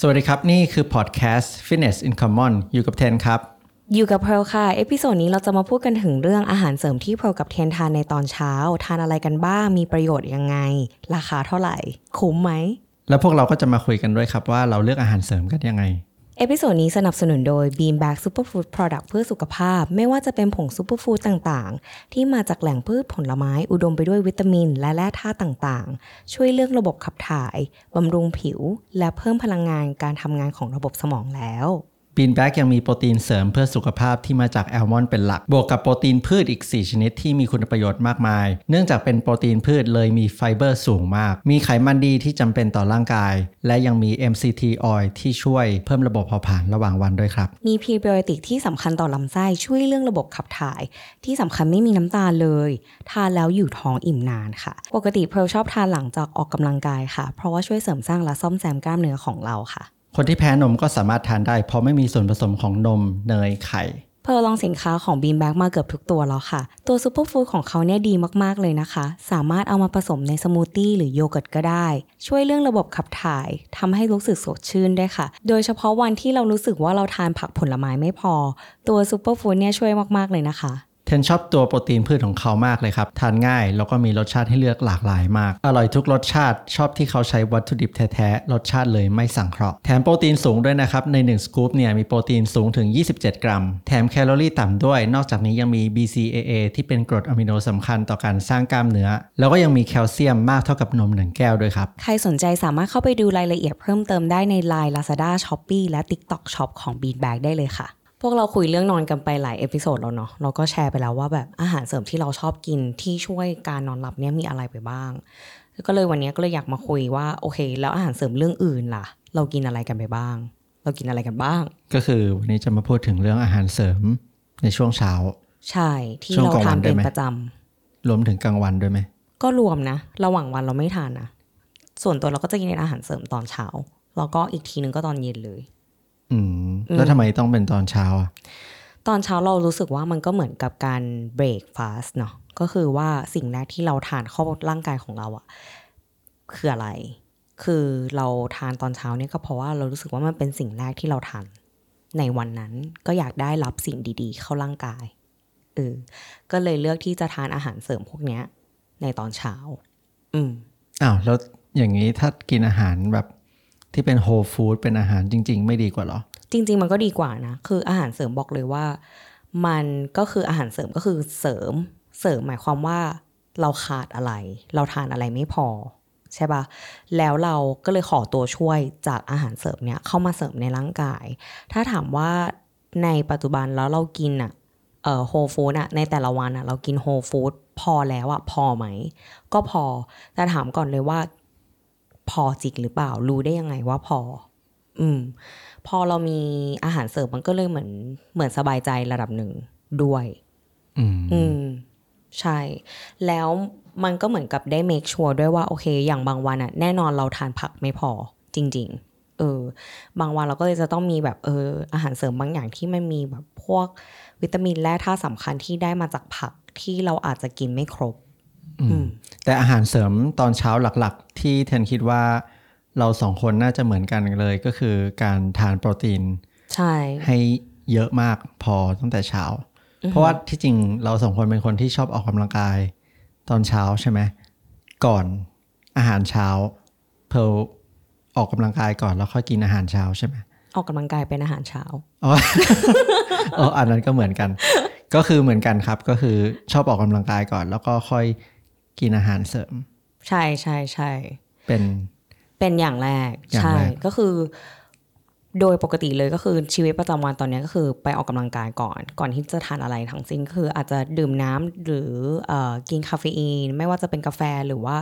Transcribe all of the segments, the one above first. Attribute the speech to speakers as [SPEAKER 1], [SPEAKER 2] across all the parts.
[SPEAKER 1] สวัสดีครับ นี่คือพอดแคสต์ Fitness in Common อยู่กับเทนครับ
[SPEAKER 2] อยู่กับเพร์ลค่ะ episode นี้เราจะมาพูดกันถึงเรื่องอาหารเสริมที่เพร์ลกับเทนทานในตอนเช้า ทานอะไรกันบ้างมีประโยชน์ยังไง ราคาเท่าไหร่ คุ้มไหม
[SPEAKER 1] แล้วพวกเราก็จะมาคุยกันด้วยครับว่าเราเลือกอาหารเสริมกันยังไง
[SPEAKER 2] episode นี้สนับสนุนโดย Beanbag Superfood Product เพื่อสุขภาพ ไม่ว่าจะเป็นผง superfood ต่างๆ ที่มาจากแหล่งพืชผลไม้อุดมไปด้วยวิตามิน และแร่ธาตุต่างๆ ช่วยเรื่องระบบขับถ่าย บำรุงผิว และเพิ่มพลังงานการทำงานของระบบสมองแล้ว
[SPEAKER 1] Beanbag ยังมีโปรตีนเสริมเพื่อสุขภาพที่มาจากแอลมอนด์เป็นหลัก บวกกับโปรตีนพืชอีก 4 ชนิดที่มีคุณประโยชน์มากมาย เนื่องจากเป็นโปรตีนพืชเลยมีไฟเบอร์สูงมาก มีไขมันดีที่จำเป็นต่อร่างกาย และยังมี MCT oil ที่ช่วยเพิ่มระบบเผาผลาญระหว่างวันด้วยครับ
[SPEAKER 2] มีพรีไบโอติกที่สำคัญต่อลำไส้ช่วยเรื่องระบบขับถ่าย ที่สำคัญไม่มีน้ำตาลเลย ทานแล้วอยู่ท้องอิ่มนานค่ะ ปกติเพร์ลชอบทานหลังจากออกกำลังกายค่ะ เพราะว่าช่วยเสริมสร้างและซ่อมแซมกล้ามเนื้อของเราค่ะ
[SPEAKER 1] คนที่แพ้นมก็สามารถทานได้ เพราะไม่มีส่วนผสมของนมเนยไข่
[SPEAKER 2] เพร์ลลองสินค้าของ Beanbag มาเกือบทุกตัวแล้วค่ะ ตัว superfood ของเขาเนี่ยดีมาก ๆ เลยนะคะ สามารถเอามาผสมในสมูทตี้หรือโยเกิร์ตก็ได้ ช่วยเรื่องระบบขับถ่ายทำให้รู้สึกสดชื่นได้ค่ะ โดยเฉพาะวันที่เรารู้สึกว่าเราทานผักผลไม้ไม่พอ ตัว superfood เนี่ยช่วยมาก ๆ เลยนะคะ
[SPEAKER 1] เทนชอบตัวโปรตีนพืชของเขามากเลยครับ ทานง่ายแล้วก็มีรสชาติให้เลือกหลากหลายมาก อร่อยทุกรสชาติชอบที่เขาใช้วัตถุดิบแท้ๆ รสชาติเลยไม่สังเคราะห์แถมโปรตีนสูงด้วยนะครับ ใน 1 สกู๊ปเนี่ยมีโปรตีนสูงถึง 27 กรัม แถมแคลอรี่ต่ำด้วย นอกจากนี้ยังมี BCAA ที่เป็นกรดอะมิโนสำคัญต่อการสร้างกล้ามเนื้อ แล้วก็ยังมีแคลเซียมมากเท่ากับนมหนึ่งแก้วด้วยครับ
[SPEAKER 2] ใครสนใจสามารถเข้าไปดูรายละเอียดเพิ่มเติมได้ใน Line Lazada Shopee และ TikTok Shop ของ Beanbag ได้เลยค่ะ พวกเราคุยเรื่องนอนกันไปหลาย episode แล้วเนาะเราก็แชร์ไปแล้วว่าแบบอาหารเสริมที่เราชอบกินที่ช่วยการนอนหลับเนี่ยมีอะไรไปบ้าง ก็เลยวันนี้ก็เลยอยากมาคุยว่าโอเค แล้วอาหารเสริมเรื่องอื่นล่ะ เรากินอะไรกันไปบ้าง เรากินอะไรกันบ้าง
[SPEAKER 1] ก็คือวันนี้จะมาพูดถึงเรื่องอาหารเสริมในช่วงเช้า
[SPEAKER 2] ใช่ที่
[SPEAKER 1] ช่วง
[SPEAKER 2] เรา
[SPEAKER 1] กลางวั
[SPEAKER 2] ทาน
[SPEAKER 1] ได้
[SPEAKER 2] เป็น
[SPEAKER 1] ไหม
[SPEAKER 2] ประจำ
[SPEAKER 1] รวมถึงกลางวันด้วยไหม
[SPEAKER 2] ก็รวมนะ ระหว่างวันเราไม่ทานนะส่วนตัวเราก็จะกินอาหารเสริมตอนเช้าแล้วก็อีกทีนึงก็ตอนเย็นเลย
[SPEAKER 1] อืม แล้วทำไมต้องเป็นตอนเช้าอะ
[SPEAKER 2] ตอนเช้าเรารู้สึกว่ามันก็เหมือนกับการเบรกฟาสเนาะก็คือว่าสิ่งแรกที่เราทานเข้าร่างกายของเราอะคืออะไร คือเราทานตอนเช้าเนี่ยก็เพราะว่าเรารู้สึกว่ามันเป็นสิ่งแรกที่เราทานในวันนั้นก็อยากได้รับสิ่งดีๆ เข้าร่างกายเออก็เลยเลือกที่จะทานอาหารเสริมพวกเนี้ย ในตอนเช้า อืม
[SPEAKER 1] อ้าวแล้วอย่างนี้ถ้ากินอาหารแบบที่เป็นโฮลฟู้ดเป็นอาหารจริง ๆ ไม่ดีกว่าเหรอ
[SPEAKER 2] จริง ๆ มันก็ดีกว่านะ คืออาหารเสริมบอกเลยว่า มันก็คืออาหารเสริมก็คือเสริม เสริมหมายความว่าเราขาดอะไร เราทานอะไรไม่พอใช่ปะแล้วเราก็เลยขอตัวช่วยจากอาหารเสริมเนี้ยเข้ามาเสริมในร่างกาย ถ้าถามว่าในปัจจุบันแล้วเรากินอะเอ่อโฮฟู้ดอะในแต่ละวันอะเรากินโฮฟู้ดพอแล้วอะพอไหม ก็พอ แต่ถามก่อนเลยว่า พอจริงหรือเปล่า รู้ได้ยังไงว่าพอ อืม พอเรามีอาหารเสริมมันก็เลยเหมือนเหมือนสบายใจระดับหนึ่งด้วย
[SPEAKER 1] อืม
[SPEAKER 2] อืมใช่ แล้วมันก็เหมือนกับได้ make sure ด้วยว่าโอเค อย่างบางวันอะแน่นอนเราทานผักไม่พอจริง ๆ เออ บางวันเราก็เลยจะต้องมีแบบเออ อาหารเสริมบางอย่างที่มันมีแบบพวกวิตามินและธาตุสำคัญที่ได้มาจากผักที่เราอาจจะกินไม่ครบอืม
[SPEAKER 1] แต่อาหารเสริมตอนเช้าหลักๆ ที่เทนคิดว่า เราสองคนน่าจะเหมือนกันเลยก็คือการทานโปรตีน
[SPEAKER 2] ใช่
[SPEAKER 1] ให้เยอะมากพอตั้งแต่เช้า เพราะว่าที่จริงเราสองคนเป็นคนที่ชอบออกกำลังกาย ตอนเช้าใช่ไหมก่อนอาหารเช้าเพลออกกำลังกายก่อนแล้วค่อยกินอาหารเช้าใช่ไหม
[SPEAKER 2] ออกกำลังกายเป็นอาหารเช้า
[SPEAKER 1] อ๋อเอออันนั้นก็เหมือนกัน ก็คือเหมือนกันครับก็คือชอบออกกำลังกายก่อน แล้วก็ค่อยกินอาหารเสริม
[SPEAKER 2] ใช่ใช่ใช่
[SPEAKER 1] เป็น
[SPEAKER 2] เป็นอย่างแรก
[SPEAKER 1] อย่าง
[SPEAKER 2] ใช่
[SPEAKER 1] แรก
[SPEAKER 2] ก็คือ โดยปกติเลยก็คือชีวิตประจำวันตอนนี้ก็คือไปออกกำลังกายก่อน ก่อนที่จะทานอะไรทั้งสิ้นก็คืออาจจะดื่มน้ำหรือเอ่อกินคาเฟอีน ไม่ว่าจะเป็นกาแฟหรือว่า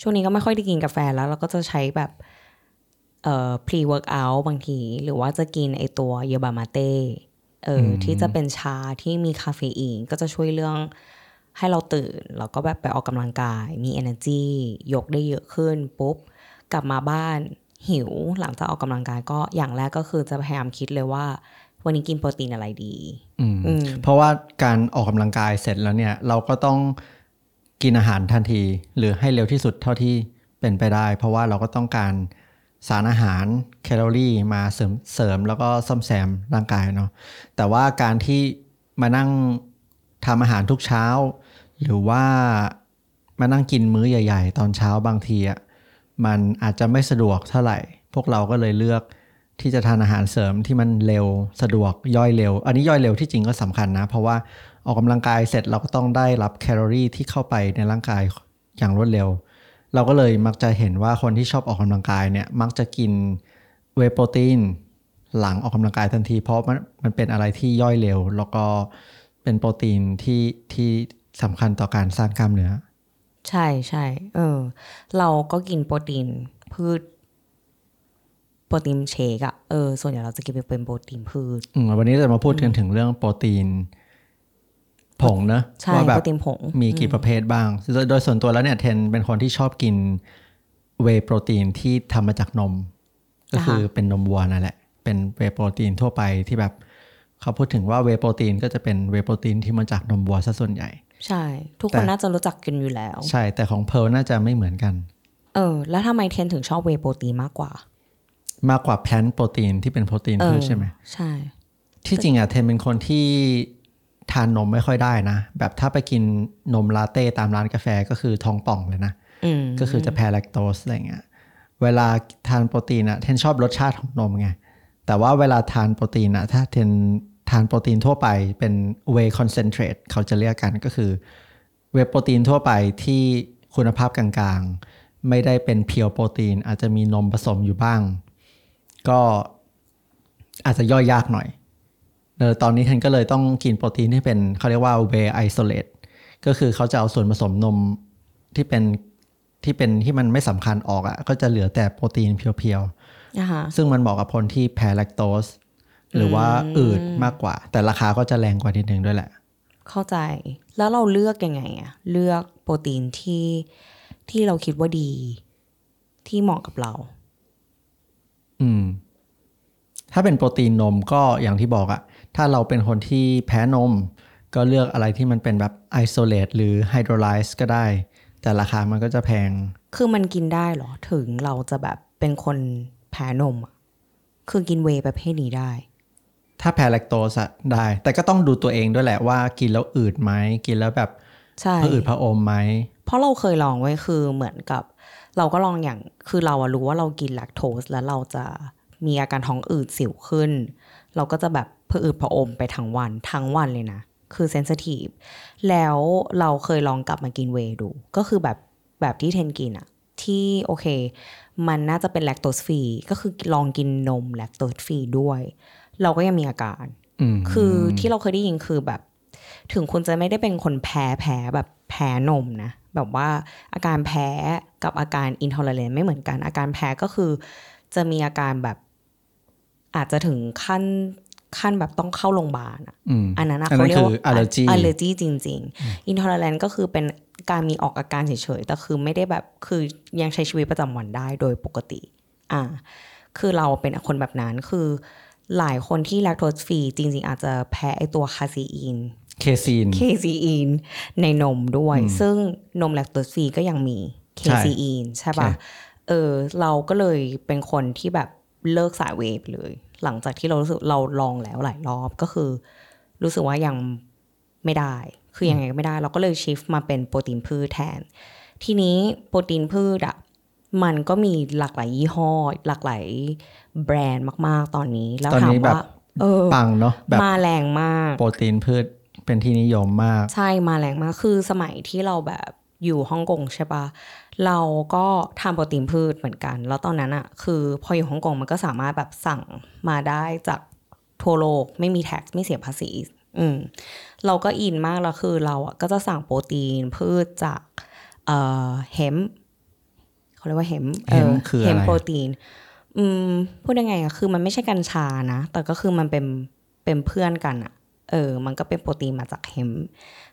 [SPEAKER 2] ช่วงนี้ก็ไม่ค่อยได้กินกาแฟแล้ว เราก็จะใช้แบบเอ่อ pre workout บางที หรือว่าจะกินไอตัวเยบามาเต้เอออที่จะเป็นชาที่มีคาเฟอีนก็จะช่วยเรื่องให้เราตื่น แล้วก็แบบไปออกกำลังกาย มี energy ยกได้เยอะขึ้นปุ๊บ กลับมาบ้านหิวหลังจากออกกำลังกายก็อย่างแรกก็คือจะพยายามคิดเลยว่า วันนี้กินโปรตีนอะไรดี
[SPEAKER 1] อืม
[SPEAKER 2] อืม
[SPEAKER 1] เพราะว่าการออกกำลังกายเสร็จแล้วเนี่ย เราก็ต้องกินอาหารทันที หรือให้เร็วที่สุดเท่าที่เป็นไปได้ เพราะว่าเราก็ต้องการสารอาหารแคลอรี่มาเสริมเสริมแล้วก็ซ่อมแซมร่างกายเนาะแต่ว่าการที่มานั่งทำอาหารทุกเช้า หรือว่ามานั่งกินมื้อใหญ่ ๆ ตอนเช้าบางทีอะ มันอาจจะไม่สะดวกเท่าไหร่ พวกเราก็เลยเลือกที่จะทานอาหารเสริมที่มันเร็วสะดวกย่อยเร็ว อันนี้ย่อยเร็วที่จริงก็สำคัญนะ เพราะว่าออกกำลังกายเสร็จเราก็ต้องได้รับแคลอรี่ที่เข้าไปในร่างกายอย่างรวดเร็ว เราก็เลยมักจะเห็นว่าคนที่ชอบออกกำลังกายเนี่ยมักจะกินเวโปรตีนหลังออกกำลังกายทันที เพราะมันมันเป็นอะไรที่ย่อยเร็ว แล้วก็เป็นโปรตีนที่ที่สำคัญต่อการสร้างกล้ามเนื้อ
[SPEAKER 2] ใช่ใช่เออ เราก็กินโปรตีนพืชโปรตีนเชคอะเออส่วนใหญ่เราจะกินเป็นโปรตีนพืช
[SPEAKER 1] อืมวันนี้จะมาพูดกันถึงเรื่องโปรตีนผงเนอะ
[SPEAKER 2] ใช่
[SPEAKER 1] ว่าแบ
[SPEAKER 2] โป
[SPEAKER 1] บ
[SPEAKER 2] รตีนผง
[SPEAKER 1] มีกี่ประเภทบ้างโดยโดยส่วนตัวแล้วเนี่ยเทนเป็นคนที่ชอบกินเวย์โปรตีนที่ทำมาจากนม ก็คือเป็นนมวัวนั่นแหละ เป็นเวย์โปรตีนทั่วไปที่แบบ เขาพูดถึงว่าเวย์โปรตีนก็จะเป็นเวย์โปรตีนที่มาจากนมวัวซะส่วนใหญ่
[SPEAKER 2] ใช่ ทุก
[SPEAKER 1] แต่
[SPEAKER 2] คนน่าจะรู้จักกันอยู่แล้ว
[SPEAKER 1] ใช่ แต่ของเพร์ลน่าจะไม่เหมือนกัน
[SPEAKER 2] เออ แล้วทำไมเทนถึงชอบเวย์โปรตีนมากกว่า
[SPEAKER 1] มากกว่าแพลนโปรตีนที่เป็นโปรตีน
[SPEAKER 2] เอ
[SPEAKER 1] พื
[SPEAKER 2] อ
[SPEAKER 1] ชใช่ไหม
[SPEAKER 2] ใช่
[SPEAKER 1] ที่จริงอะเทนเป็นคนที่ทานนมไม่ค่อยได้นะ แบบถ้าไปกินนมลาเต้ตามร้านกาแฟก็คือท้องป่องเลยนะ
[SPEAKER 2] อืม
[SPEAKER 1] ก็คือจะแพ้แลคโตสอะไรเงี้ยเวลาทานโปรตีนอะเทนชอบรสชาติของนมไงแต่ว่าเวลาทานโปรตีนอะถ้าเทน ทานโปรตีนทั่วไปเป็น whey concentrate เขาจะเรียกกันก็คือเวย์โปรตีนทั่วไปที่คุณภาพกลางๆ ไม่ได้เป็นเพียวโปรตีน อาจจะมีนมผสมอยู่บ้าง ก็อาจจะย่อยยากหน่อยเออตอนนี้เทนก็เลยต้องกินโปรตีนที่เป็นเขาเรียกว่า whey isolate ก็คือเขาจะเอาส่วนผสมนมที่เป็นที่เป็นที่มันไม่สำคัญออกอะ่ะก็จะเหลือแต่โปรตีนเพียว
[SPEAKER 2] อ่าฮะ
[SPEAKER 1] ๆซึ่งมันเหมาะกับคนที่แพ้แลคโตส หรือว่าอืดมากกว่า แต่ราคาก็จะแรงกว่านิดนึงด้วยแหละ
[SPEAKER 2] เข้าใจแล้วเราเลือกยังไงอะเลือกโปรตีนที่ที่เราคิดว่าดี ที่เหมาะกับเรา
[SPEAKER 1] อืม ถ้าเป็นโปรตีนนมก็อย่างที่บอกอะถ้าเราเป็นคนที่แพ้นม ก็เลือกอะไรที่มันเป็นแบบไอโซเลตหรือไฮโดรไลซ์ก็ได้ แต่ราคามันก็จะแพง
[SPEAKER 2] คือมันกินได้เหรอ ถึงเราจะแบบเป็นคนแพ้นมอะคือกินเวย์ประเภทนี้ได้
[SPEAKER 1] ถ้าแพ้แลคโตสอะได้ แต่ก็ต้องดูตัวเองด้วยแหละว่ากินแล้วอืดไหมกินแล้วแบบ
[SPEAKER 2] ใช่
[SPEAKER 1] ผะอืดผะอมไหม
[SPEAKER 2] เพราะเราเคยลองไว้คือเหมือนกับ เราก็ลองอย่างคือเราอะรู้ว่าเรากินแลคโตสแล้วเราจะมีอาการท้องอืดสิวขึ้น เราก็จะแบบผะอืดผะอมไปทั้งวันทั้งวันเลยนะ คือเซนซิทีฟแล้วเราเคยลองกลับมากินเวย์ดู ก็คือแบบแบบที่เทนกินอะที่โอเค มันน่าจะเป็น lactose free ก็คือลองกินนม lactose free ด้วย เราก็ยังมีอาการ
[SPEAKER 1] อืม
[SPEAKER 2] คือที่เราเคยได้ยินคือแบบ ถึงคุณจะไม่ได้เป็นคนแพ้แพ้แบบแพ้นมนะแบบว่าอาการแพ้กับอาการ intolerance ไม่เหมือนกันอาการแพ้ก็คือ จะมีอาการแบบ อาจจะถึงขั้นขั้นแบบต้องเข้าโรงพยาบาลอะ
[SPEAKER 1] อืม
[SPEAKER 2] อันนั้นอะ
[SPEAKER 1] อัน
[SPEAKER 2] เขา
[SPEAKER 1] นั้น
[SPEAKER 2] เรียก
[SPEAKER 1] คือ
[SPEAKER 2] ว่า
[SPEAKER 1] allergy
[SPEAKER 2] allergy จริง ๆ intolerance ก็คือเป็นการมีออกอาการเฉยๆแต่คือไม่ได้แบบคือยังใช้ชีวิตประจำวันได้โดยปกติ อ่า คือเราเป็นคนแบบนั้นคือ หลายคนที่แลคโตสฟรีจริง ๆ อาจจะแพ้ไอตัวคาซีอีน
[SPEAKER 1] เคซีน
[SPEAKER 2] เคซีอีนในนมด้วย ซึ่งนมแลคโตสฟรีก็ยังมีเค
[SPEAKER 1] ใช่
[SPEAKER 2] ซีอีนใช่ปะ
[SPEAKER 1] ใช่
[SPEAKER 2] เออเราก็เลยเป็นคนที่แบบเลิกสายเวฟเลย หลังจากที่เรารู้สึกเราลองแล้วหลายรอบก็คือ รู้สึกว่ายังไม่ได้ คือยังไงก็ไม่ได้ เราก็เลยชิฟมาเป็นโปรตีนพืชแทน ทีนี้โปรตีนพืชอะ มันก็มีหลากหลายยี่ห้อ หลากหลายแบรนด์มาก ๆ ตอนนี้ แล้ว
[SPEAKER 1] ตอน
[SPEAKER 2] ถาม
[SPEAKER 1] นี้แบบ
[SPEAKER 2] ว่าเออ
[SPEAKER 1] ปังเนาะแบบ
[SPEAKER 2] มาแรงมาก
[SPEAKER 1] โปรตีนพืชเป็นที่นิยมมาก
[SPEAKER 2] ใช่มาแรงมากคือสมัยที่เราแบบอยู่ฮ่องกงใช่ปะเราก็ทานโปรตีนพืชเหมือนกัน แล้วตอนนั้นอะคือพออยู่ฮ่องกงมันก็สามารถแบบสั่งมาได้จากทั่วโลกไม่มีแท็กไม่เสียภาษี อืมเราก็อินมากแล้วคือเราอะก็จะสั่งโปรตีนพืชจากเอ่อเฮม เขาเรียกว่าเฮม
[SPEAKER 1] hemp คืออะไร
[SPEAKER 2] เฮมโปรตีน อืมพูดยังไงอะคือมันไม่ใช่กัญชานะ แต่ก็คือมันเป็นเป็นเพื่อนกันอะเออ มันก็เป็นโปรตีนมาจากเฮม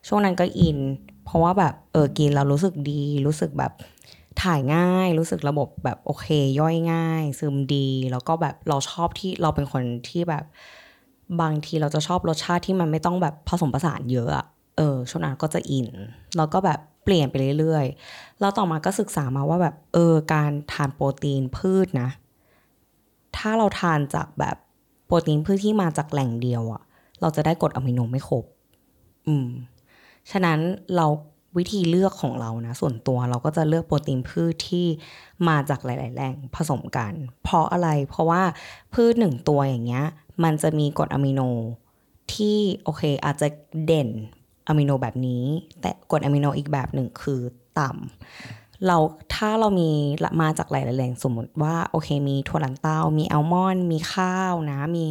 [SPEAKER 2] ช่วงนั้นก็อิน เพราะว่าแบบเออกินเรารู้สึกดี รู้สึกแบบถ่ายง่าย รู้สึกระบบแบบโอเค ย่อยง่าย ซึมดี แล้วก็แบบเราชอบที่เราเป็นคนที่แบบ บางทีเราจะชอบรสชาติที่มันไม่ต้องแบบผสมผสานเยอะอะเออช่วงนั้นก็จะอิน แล้วก็แบบ เปลี่ยนไปเรื่อยๆ แล้วต่อมาก็ศึกษามาว่าแบบเออการทานโปรตีนพืชนะ ถ้าเราทานจากแบบโปรตีนพืชที่มาจากแหล่งเดียวอะเราจะได้กรดอะมิโนไม่ครบ อืม ฉะนั้นเราวิธีเลือกของเรานะ ส่วนตัวเราก็จะเลือกโปรตีนพืชที่มาจากหลาย ๆ แหล่งผสมกัน เพราะอะไรเพราะว่าพืชหนึ่งตัวอย่างเงี้ย มันจะมีกรดอะมิโนที่โอเคอาจจะเด่น อะมิโนแบบนี้ แต่กรดอะมิโนอีกแบบหนึ่งคือต่ำเราถ้าเรามีมาจากหลายๆแหล่งสมมติว่าโอเคมีถั่วลันเต้า มีอัลมอนด์มีข้าวนะ มี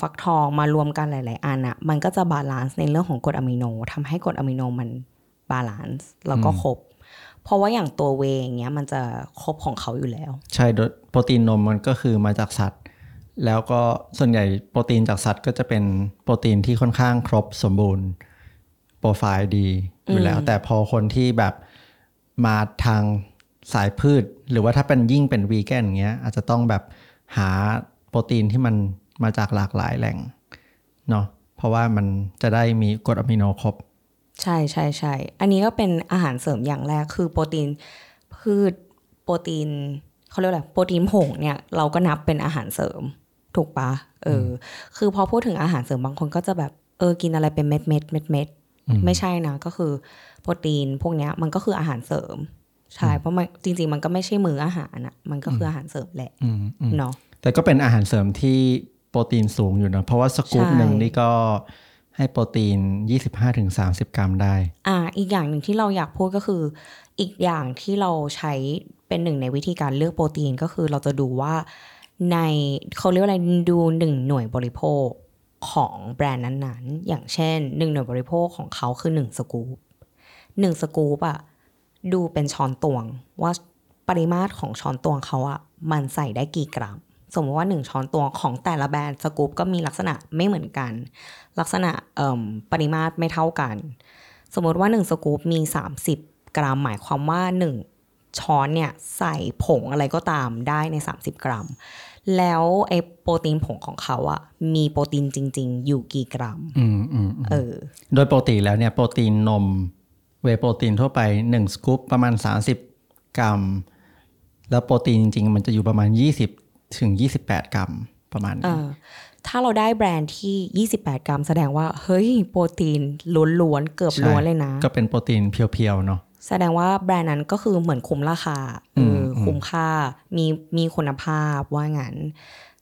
[SPEAKER 2] ฟักทองมารวมกันหลาย ๆ อันอะมันก็จะ balance ในเรื่องของกรดอะมิโนทำให้กรดอะมิโนมันbalance แล้วก็ครบเพราะว่าอย่างตัวเวย์อย่างเงี้ยมันจะครบของเขาอยู่แล้ว
[SPEAKER 1] ใช่โปรตีนนมมันก็คือมาจากสัตว์ แล้วก็ส่วนใหญ่โปรตีนจากสัตว์ก็จะเป็นโปรตีนที่ค่อนข้างครบสมบูรณ์ ปรไฟล์ดีอยู่แล้ว แต่พอคนที่แบบมาทางสายพืช หรือว่าถ้าเป็นยิ่งเป็นวีแกนอย่างเงี้ยอาจจะต้องแบบหาโปรตีนที่มันมาจากหลากหลายแหล่งเนาะเพราะว่ามันจะได้มีกรดอะมิโนครบ
[SPEAKER 2] ใช่ใช่ใช่อันนี้ก็เป็นอาหารเสริมอย่างแรกคือโปรตีนพืชโปรตีนเขาเรียกอะไรโปรตีนผงเนี่ยเราก็นับเป็นอาหารเสริมถูกปะเอออคือพอพูดถึงอาหารเสริมบางคนก็จะแบบเออกินอะไรเป็นเม็ดเม็ดเม็ดเม็ด ไม่ใช่นะก็คือโปรตีนพวกเนี้ยมันก็คืออาหารเสริมใช่เพราะมันจริง ๆ มันก็ไม่ใช่มื้ออาหารอะมันก็คืออาหารเสริมแหละ
[SPEAKER 1] อืมอืม
[SPEAKER 2] เนาะ
[SPEAKER 1] แต่ก็เป็นอาหารเสริมที่โปรตีนสูงอยู่นะเพราะว่าสกู๊ป
[SPEAKER 2] ใช่
[SPEAKER 1] หนึ่งนี่ก็ให้โปรตีน 25-30 กรัมได้
[SPEAKER 2] อ่า อีกอย่างหนึ่งที่เราอยากพูดก็คือ อีกอย่างที่เราใช้เป็นหนึ่งในวิธีการเลือกโปรตีนก็คือเราจะดูว่าในเขาเรียกว่าอะไรดูหนึ่งหน่วยบริโภค ของแบรนด์นั้นๆ อย่างเช่นหนึ่งหน่วยบริโภคของเขาคือหนึ่งสกู๊ปหนึ่งสกู๊ปอะดูเป็นช้อนตวงว่าปริมาตรของช้อนตวงเขาอะมันใส่ได้กี่กรัม สมมติว่าหนึ่งช้อนตวงของแต่ละแบรนด์สกู๊ปก็มีลักษณะไม่เหมือนกัน ลักษณะปริมาตรไม่เท่ากัน สมมติว่า 1 สกู๊ปมี 30 กรัมหมายความว่า 1 ช้อนเนี่ยใส่ผงอะไรก็ตามได้ใน 30 กรัม แล้วไอ้โปรตีนผงของเขาอะมีโปรตีนจริง ๆ อยู่กี่กรัม
[SPEAKER 1] อืมอืมอืม
[SPEAKER 2] เออ
[SPEAKER 1] โดยปกติแล้วเนี่ยโปรตีนนมเวย์โปรตีนทั่วไป 1 สกู๊ปประมาณ 30 กรัม แล้วโปรตีนจริง ๆ มันจะอยู่ประมาณ 20 ถึง 28 กรัมประมาณ
[SPEAKER 2] เอ
[SPEAKER 1] นี้
[SPEAKER 2] อถ้าเราได้แบรนด์ที่ 28 กรัม แสดงว่า เฮ้ย โปรตีนล้วนๆเกือบ
[SPEAKER 1] ใช่
[SPEAKER 2] ล้วนเลยนะ
[SPEAKER 1] ก็เป็นโปรตีนเพียวๆเนาะ
[SPEAKER 2] แสดงว่าแบรนด์นั้นก็คือเหมือนคุ้มราคาเอออคุ้มค่ามีมีคุณภาพว่างั้น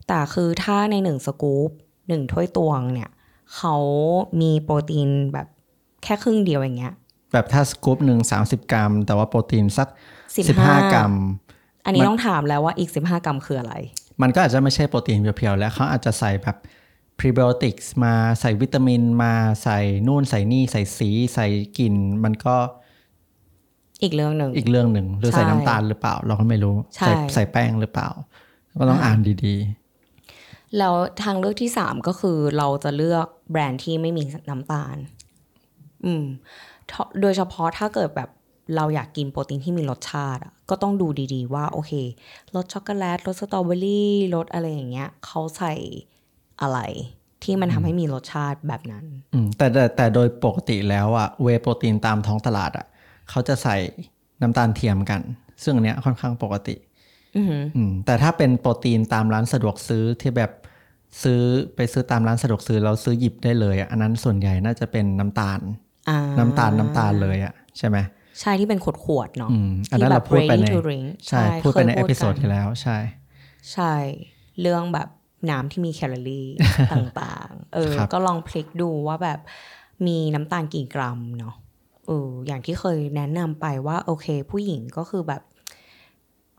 [SPEAKER 2] แต่คือถ้าในหนึ่งสกู๊ปหนึ่งถ้วยตวงเนี่ย เขามีโปรตีนแบบแค่ครึ่งเดียวอย่างเงี้ย
[SPEAKER 1] แบบถ้าสกู๊ปหนึ่ง30กรัม แต่ว่าโปรตีนสัก
[SPEAKER 2] 15
[SPEAKER 1] 15กรัม
[SPEAKER 2] อันนี้ต้องถามแล้วว่าอีก15กรัมคืออะไร
[SPEAKER 1] มันก็อาจจะไม่ใช่โปรตีนเพียวๆ แล้วเขาอาจจะใส่แบบพรีไบโอติกส์มาใส่วิตามินมาใส่นู่นใส่นี่ใส่สีใส่กลิ่นมันก็
[SPEAKER 2] อีกเรื่องหนึ่ง
[SPEAKER 1] อีกเรื่องหนึ่งหรือใส่
[SPEAKER 2] ใช่
[SPEAKER 1] น้ำตาลหรือเปล่า เราก็ไม่รู้
[SPEAKER 2] ใช่
[SPEAKER 1] ใส่ใส่แป้งหรือเปล่า ก็ต้องอ่านดี
[SPEAKER 2] แล้วทางเลือกที่3ก็คือเราจะเลือกแบรนด์ที่ไม่มีน้ำตาล อืมถ้าโดยเฉพาะถ้าเกิดแบบเราอยากกินโปรตีนที่มีรสชาติอะก็ต้องดูดีๆ ว่าโอเครสช็อกโกแลตรสสตรอเบอรี่รสอะไรอย่างเงี้ยเขาใส่อะไรที่มันทำให้มีรสชาติแบบนั้น
[SPEAKER 1] ๆอืมแต่แต่แต่โดยปกติแล้วอะเวย์โปรตีนตามท้องตลาดอะ เขาจะใส่น้ำตาลเทียมกัน ซึ่งอันเนี้ยค่อนข้างปกติ
[SPEAKER 2] อือหือ
[SPEAKER 1] อืมแต่ถ้าเป็นโปรตีนตามร้านสะดวกซื้อที่แบบซื้อไปซื้อตามร้านสะดวกซื้อแล้วซื้อหยิบได้เลยอะอันนั้นส่วนใหญ่น่าจะเป็นน้ำตาล
[SPEAKER 2] อ่า
[SPEAKER 1] น้ำตาลน้ำตาลเลยอะใช่ไหม
[SPEAKER 2] ใช่ที่เป็นขวดๆเนาะ
[SPEAKER 1] อืมอันนั้น
[SPEAKER 2] ที่แบ
[SPEAKER 1] เรา
[SPEAKER 2] บ
[SPEAKER 1] พูดไป
[SPEAKER 2] ready
[SPEAKER 1] ใน
[SPEAKER 2] to drink
[SPEAKER 1] ใช่พูดไปใน
[SPEAKER 2] เคย
[SPEAKER 1] เอพิโซด
[SPEAKER 2] กัน
[SPEAKER 1] ที่แล้วใช่
[SPEAKER 2] ใช่ เรื่องแบบน้ำที่มีแคลอรี่ต่างๆ เออ
[SPEAKER 1] ครับ
[SPEAKER 2] ก็ลองพลิกดูว่าแบบมีน้ำตาลกี่กรัมเนาะ เอออย่างที่เคยแนะนำไปว่าโอเค ผู้หญิงก็คือแบบ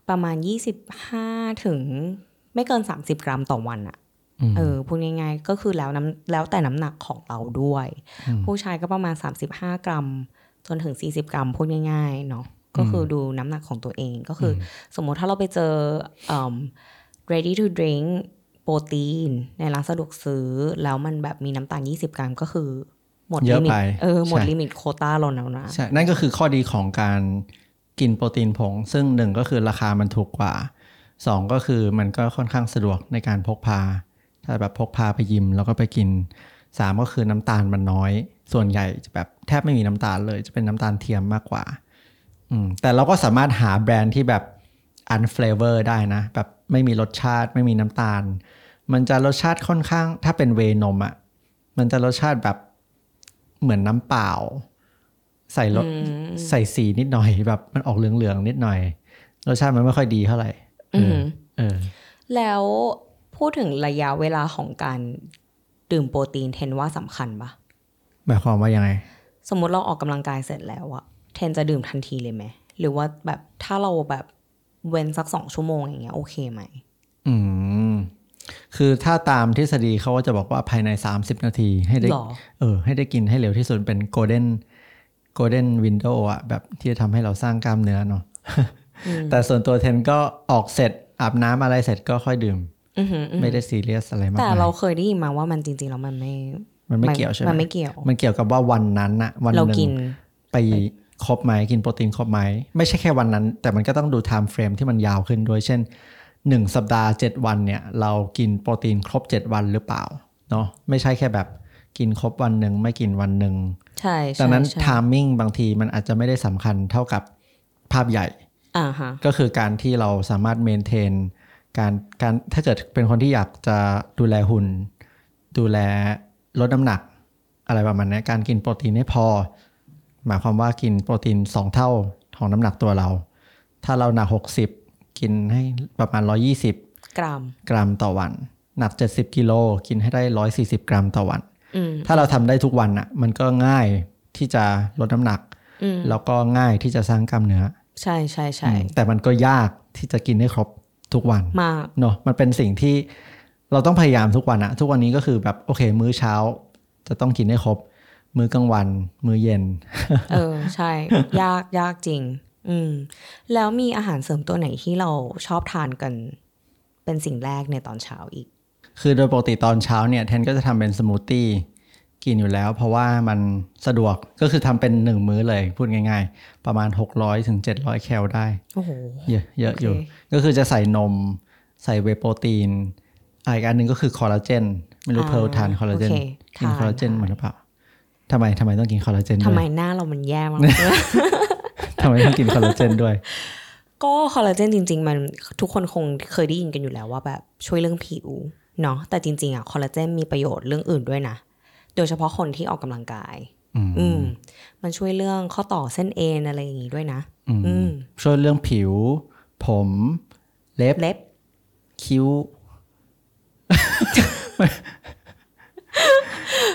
[SPEAKER 2] ประมาณ 25 ถึงไม่เกิน 30 กรัมต่อวันอะ
[SPEAKER 1] อืม
[SPEAKER 2] เออพูดง่ายๆก็คือแล้วน้ำแล้วแต่น้ำหนักของเราด้วย ผู้ชายก็ประมาณ 35 กรัม จนถึง 40 กรัมพูดง่ายๆเนาะก็คือดูน้ำหนักของตัวเองก็คืออสมมุติถ้าเราไปเจอเอิ่ม ready to drink โปรตีน ในร้านสะดวกซื้อ แล้วมันแบบมีน้ำตาล 20 กรัมก็คือห มด
[SPEAKER 1] เย
[SPEAKER 2] ลิ
[SPEAKER 1] อะ
[SPEAKER 2] มิต
[SPEAKER 1] ไป
[SPEAKER 2] เออหมด
[SPEAKER 1] ใช่
[SPEAKER 2] ลิมิตโควต้าเราแล้วนะ
[SPEAKER 1] ใช่นั่นก็คือข้อดีของการกินโปรตีนผง ซึ่งหนึ่งก็คือราคามันถูกกว่าสองก็คือมันก็ค่อนข้างสะดวกในการพกพา ถ้าแบบพกพาไปยิมแล้วก็ไปกินสามก็คือน้ำตาลมันน้อย ส่วนใหญ่จะแบบแทบไม่มีน้ำตาลเลย จะเป็นน้ำตาลเทียมมากกว่า อืมแต่เราก็สามารถหาแบรนด์ที่แบบ unflavor ได้นะ แบบไม่มีรสชาติไม่มีน้ำตาล มันจะรสชาติค่อนข้าง ถ้าเป็นเวนมอะ่ะมันจะรสชาติแบบ เหมือนน้ำเปล่า ใส่รสใส่สีนิดหน่อยแบบมันออกเหลืองๆนิดหน่อยรสชาติมันไม่ค่อยดีเท่าไหร่เออเออ
[SPEAKER 2] แล้วพูดถึงระยะเวลาของการดื่มโปรตีนเทนว่าสำคัญปะ
[SPEAKER 1] หมายความว่ายังไง
[SPEAKER 2] สมมุติเราออกกำลังกายเสร็จแล้วอะเทนจะดื่มทันทีเลยไหมหรือว่าแบบถ้าเราแบบเว้นสักสองชั่วโมงอย่างเงี้ยโอเคไหม
[SPEAKER 1] อืม คือถ้าตามทฤษฎีเขาก็จะบอกว่าภายใน 30 นาทีให้ได้
[SPEAKER 2] หรอ
[SPEAKER 1] เออให้ได้กินให้เร็วที่สุดเป็น golden golden window อะแบบที่จะทำให้เราสร้างกล้ามเนื้อเนาะแต่ส่วนตัวเทนก็ออกเสร็จอาบน้ำอะไรเสร็จก็ค่อยดื่ม
[SPEAKER 2] อือหืออือหือ
[SPEAKER 1] ไม่ได้ซีเรียสอะไรมาก
[SPEAKER 2] แต่
[SPEAKER 1] มาย
[SPEAKER 2] เราเคยได้ยินมาว่ามันจริงๆแล้วมันไม่
[SPEAKER 1] มันไม่เกี่ยวใช่ไหม
[SPEAKER 2] มันไม่เกี่ยว
[SPEAKER 1] มันเกี่ยวกับว่าวันนั้นอะวันห
[SPEAKER 2] เรา
[SPEAKER 1] นึ่ง
[SPEAKER 2] กิน
[SPEAKER 1] ไปครบไหมกินโปรตีนครบไหมไม่ใช่แค่วันนั้น แต่มันก็ต้องดู time frame ที่มันยาวขึ้นด้วยเช่น 1 สัปดาห์ 7 วันเนี่ยเรากินโปรตีนครบ 7 วันหรือเปล่าเนาะไม่ใช่แค่แบบกินครบวันหนึ่งไม่กินวันหนึ่ง
[SPEAKER 2] ใช่ใช่
[SPEAKER 1] ดังนั้น
[SPEAKER 2] ใช่
[SPEAKER 1] timing บางทีมันอาจจะไม่ได้สำคัญเท่ากับภาพใหญ่
[SPEAKER 2] อ่าฮะ
[SPEAKER 1] ก็คือการที่เราสามารถเมนเทนการการถ้าเกิดเป็นคนที่อยากจะดูแลหุ่น ดูแลลดน้ำหนัก อะไรประมาณนี้การกินโปรตีนให้พอ หมายความว่ากินโปรตีน 2 เท่าของน้ำหนักตัวเรา ถ้าเราหนัก 60 กินให้ประมาณ 120
[SPEAKER 2] กรัม
[SPEAKER 1] กรัมต่อวัน หนัก 70กิโลกินให้ได้ 140 กรัมต่อวัน
[SPEAKER 2] อืม
[SPEAKER 1] ถ้าเราทำได้ทุกวันอะ มันก็ง่ายที่จะลดน้ำหนัก
[SPEAKER 2] อืม
[SPEAKER 1] แล้วก็ง่ายที่จะสร้างกล้ามเนื้อ
[SPEAKER 2] ใช่ใช่ใช่
[SPEAKER 1] อืมแต่มันก็ยากที่จะกินให้ครบทุกวัน
[SPEAKER 2] มาก
[SPEAKER 1] เนอะมันเป็นสิ่งที่เราต้องพยายามทุกวันอะทุกวันนี้ก็คือแบบโอเค มื้อเช้า จะต้องกินให้ครบ มื้อกลางวัน มื้อเย็น
[SPEAKER 2] เออใช่ ยากยากจริง อืม แล้วมีอาหารเสริมตัวไหนที่เราชอบทานกัน เป็นสิ่งแรกในตอนเช้าอีก
[SPEAKER 1] คือโดยปกติตอนเช้าเนี่ยแทนก็จะทำเป็นสมูทตี้กินอยู่แล้ว เพราะว่ามันสะดวกก็คือทำเป็นหนึ่งมื้อเลย พูดง่าย ๆ ประมาณ 600ถึง700 แคลได้
[SPEAKER 2] โอ้โห
[SPEAKER 1] เยอะเยอะอยู่
[SPEAKER 2] โอเค
[SPEAKER 1] ก็คือจะใส่นม ใส่เวย์โปรตีนอะอีกอันหนึ่งก็คือคอลลาเจนไม่รู้
[SPEAKER 2] อ่า
[SPEAKER 1] เพลทานคอลลาเจน
[SPEAKER 2] โอเค
[SPEAKER 1] กิน
[SPEAKER 2] ทาน
[SPEAKER 1] คอลลาเจน
[SPEAKER 2] ทาน
[SPEAKER 1] เหมือนหรือเปล่าทำไมทำไมต้องกินคอลลาเจน
[SPEAKER 2] ทำ
[SPEAKER 1] ด้
[SPEAKER 2] ไม
[SPEAKER 1] วย
[SPEAKER 2] หน้าเรามันแย่มาก
[SPEAKER 1] ทำไมต้องกินคอลลาเจนด้วย
[SPEAKER 2] ก็คอลลาเจนจริง ๆ มันทุกคนคงเคยได้ยินกันอยู่แล้วว่าแบบช่วยเรื่องผิวเนาะแต่จริง ๆอะคอลลาเจนมีประโยชน์เรื่องอื่นด้วยนะ โดยเฉพาะคนที่ออกกำลังกาย
[SPEAKER 1] อืม
[SPEAKER 2] อืม มันช่วยเรื่องข้อต่อเส้นเอ็นอะไรอย่างงี้ด้วยนะ
[SPEAKER 1] อืม
[SPEAKER 2] อืม
[SPEAKER 1] ช่วยเรื่องผิว ผมเล็บ
[SPEAKER 2] เล็บ
[SPEAKER 1] คิ้วโอเค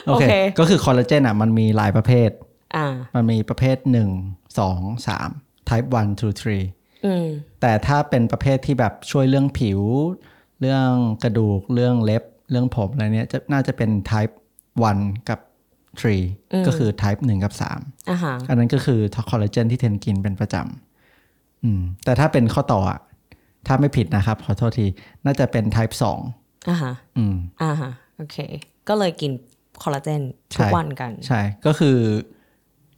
[SPEAKER 2] โอเค
[SPEAKER 1] ก็คือคอลลาเจนอะ มันมีหลายประเภท
[SPEAKER 2] อ่า
[SPEAKER 1] มันมีประเภท1 2 3 type 1 2 3
[SPEAKER 2] อืม
[SPEAKER 1] แต่ถ้าเป็นประเภทที่แบบช่วยเรื่องผิว เรื่องกระดูกเรื่องเล็บ เรื่องผมอะไรเนี้ยจะน่าจะเป็น type 1 กับ 3 ก็คือ type 1 กับ3
[SPEAKER 2] อ่าฮะ
[SPEAKER 1] อันนั้นก็คือคอลลาเจนที่เทนกินเป็นประจำอืมแต่ถ้าเป็นข้อต่ออะถ้าไม่ผิดนะครับ ขอโทษที น่าจะเป็น type 2
[SPEAKER 2] อ่าฮะ
[SPEAKER 1] อืม
[SPEAKER 2] อ่าฮะโอเค ก็เลยกินคอลลาเจน
[SPEAKER 1] ใช่
[SPEAKER 2] ทุกวันกัน
[SPEAKER 1] ใช่ ก็คือ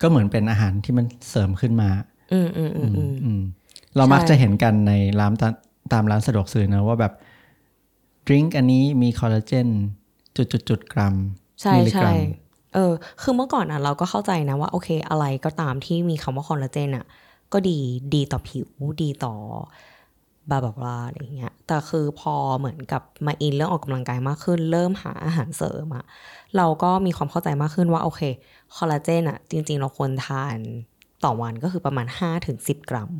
[SPEAKER 1] ก็เหมือนเป็นอาหารที่มันเสริมขึ้นมา
[SPEAKER 2] อืมอืมอืมอืม
[SPEAKER 1] อืมเรามักจะเห็นกันในร้านตาตามร้านสะดวกซื้อนะว่าแบบดริงก์อันนี้มีคอลลาเจนจุดจุดจุดๆๆกรัม
[SPEAKER 2] ใช่
[SPEAKER 1] มิลลิก
[SPEAKER 2] ใช่
[SPEAKER 1] รัม
[SPEAKER 2] เออ คือเมื่อก่อนอะเราก็เข้าใจนะว่า โอเค อะไรก็ตามที่มีคำว่าคอลลาเจนอะ ก็ดีดีต่อผิวดีต่อ บลาบลาบลาอะไรอย่างเงี้ย แต่คือพอเหมือนกับมาอินเรื่องออกกำลังกายมากขึ้น เริ่มหาอาหารเสริมอะเราก็มีความเข้าใจมากขึ้นว่าโอเคคอลลาเจนอะจริง ๆ เราควรทานต่อวันก็คือประมาณ 5-10 กรัม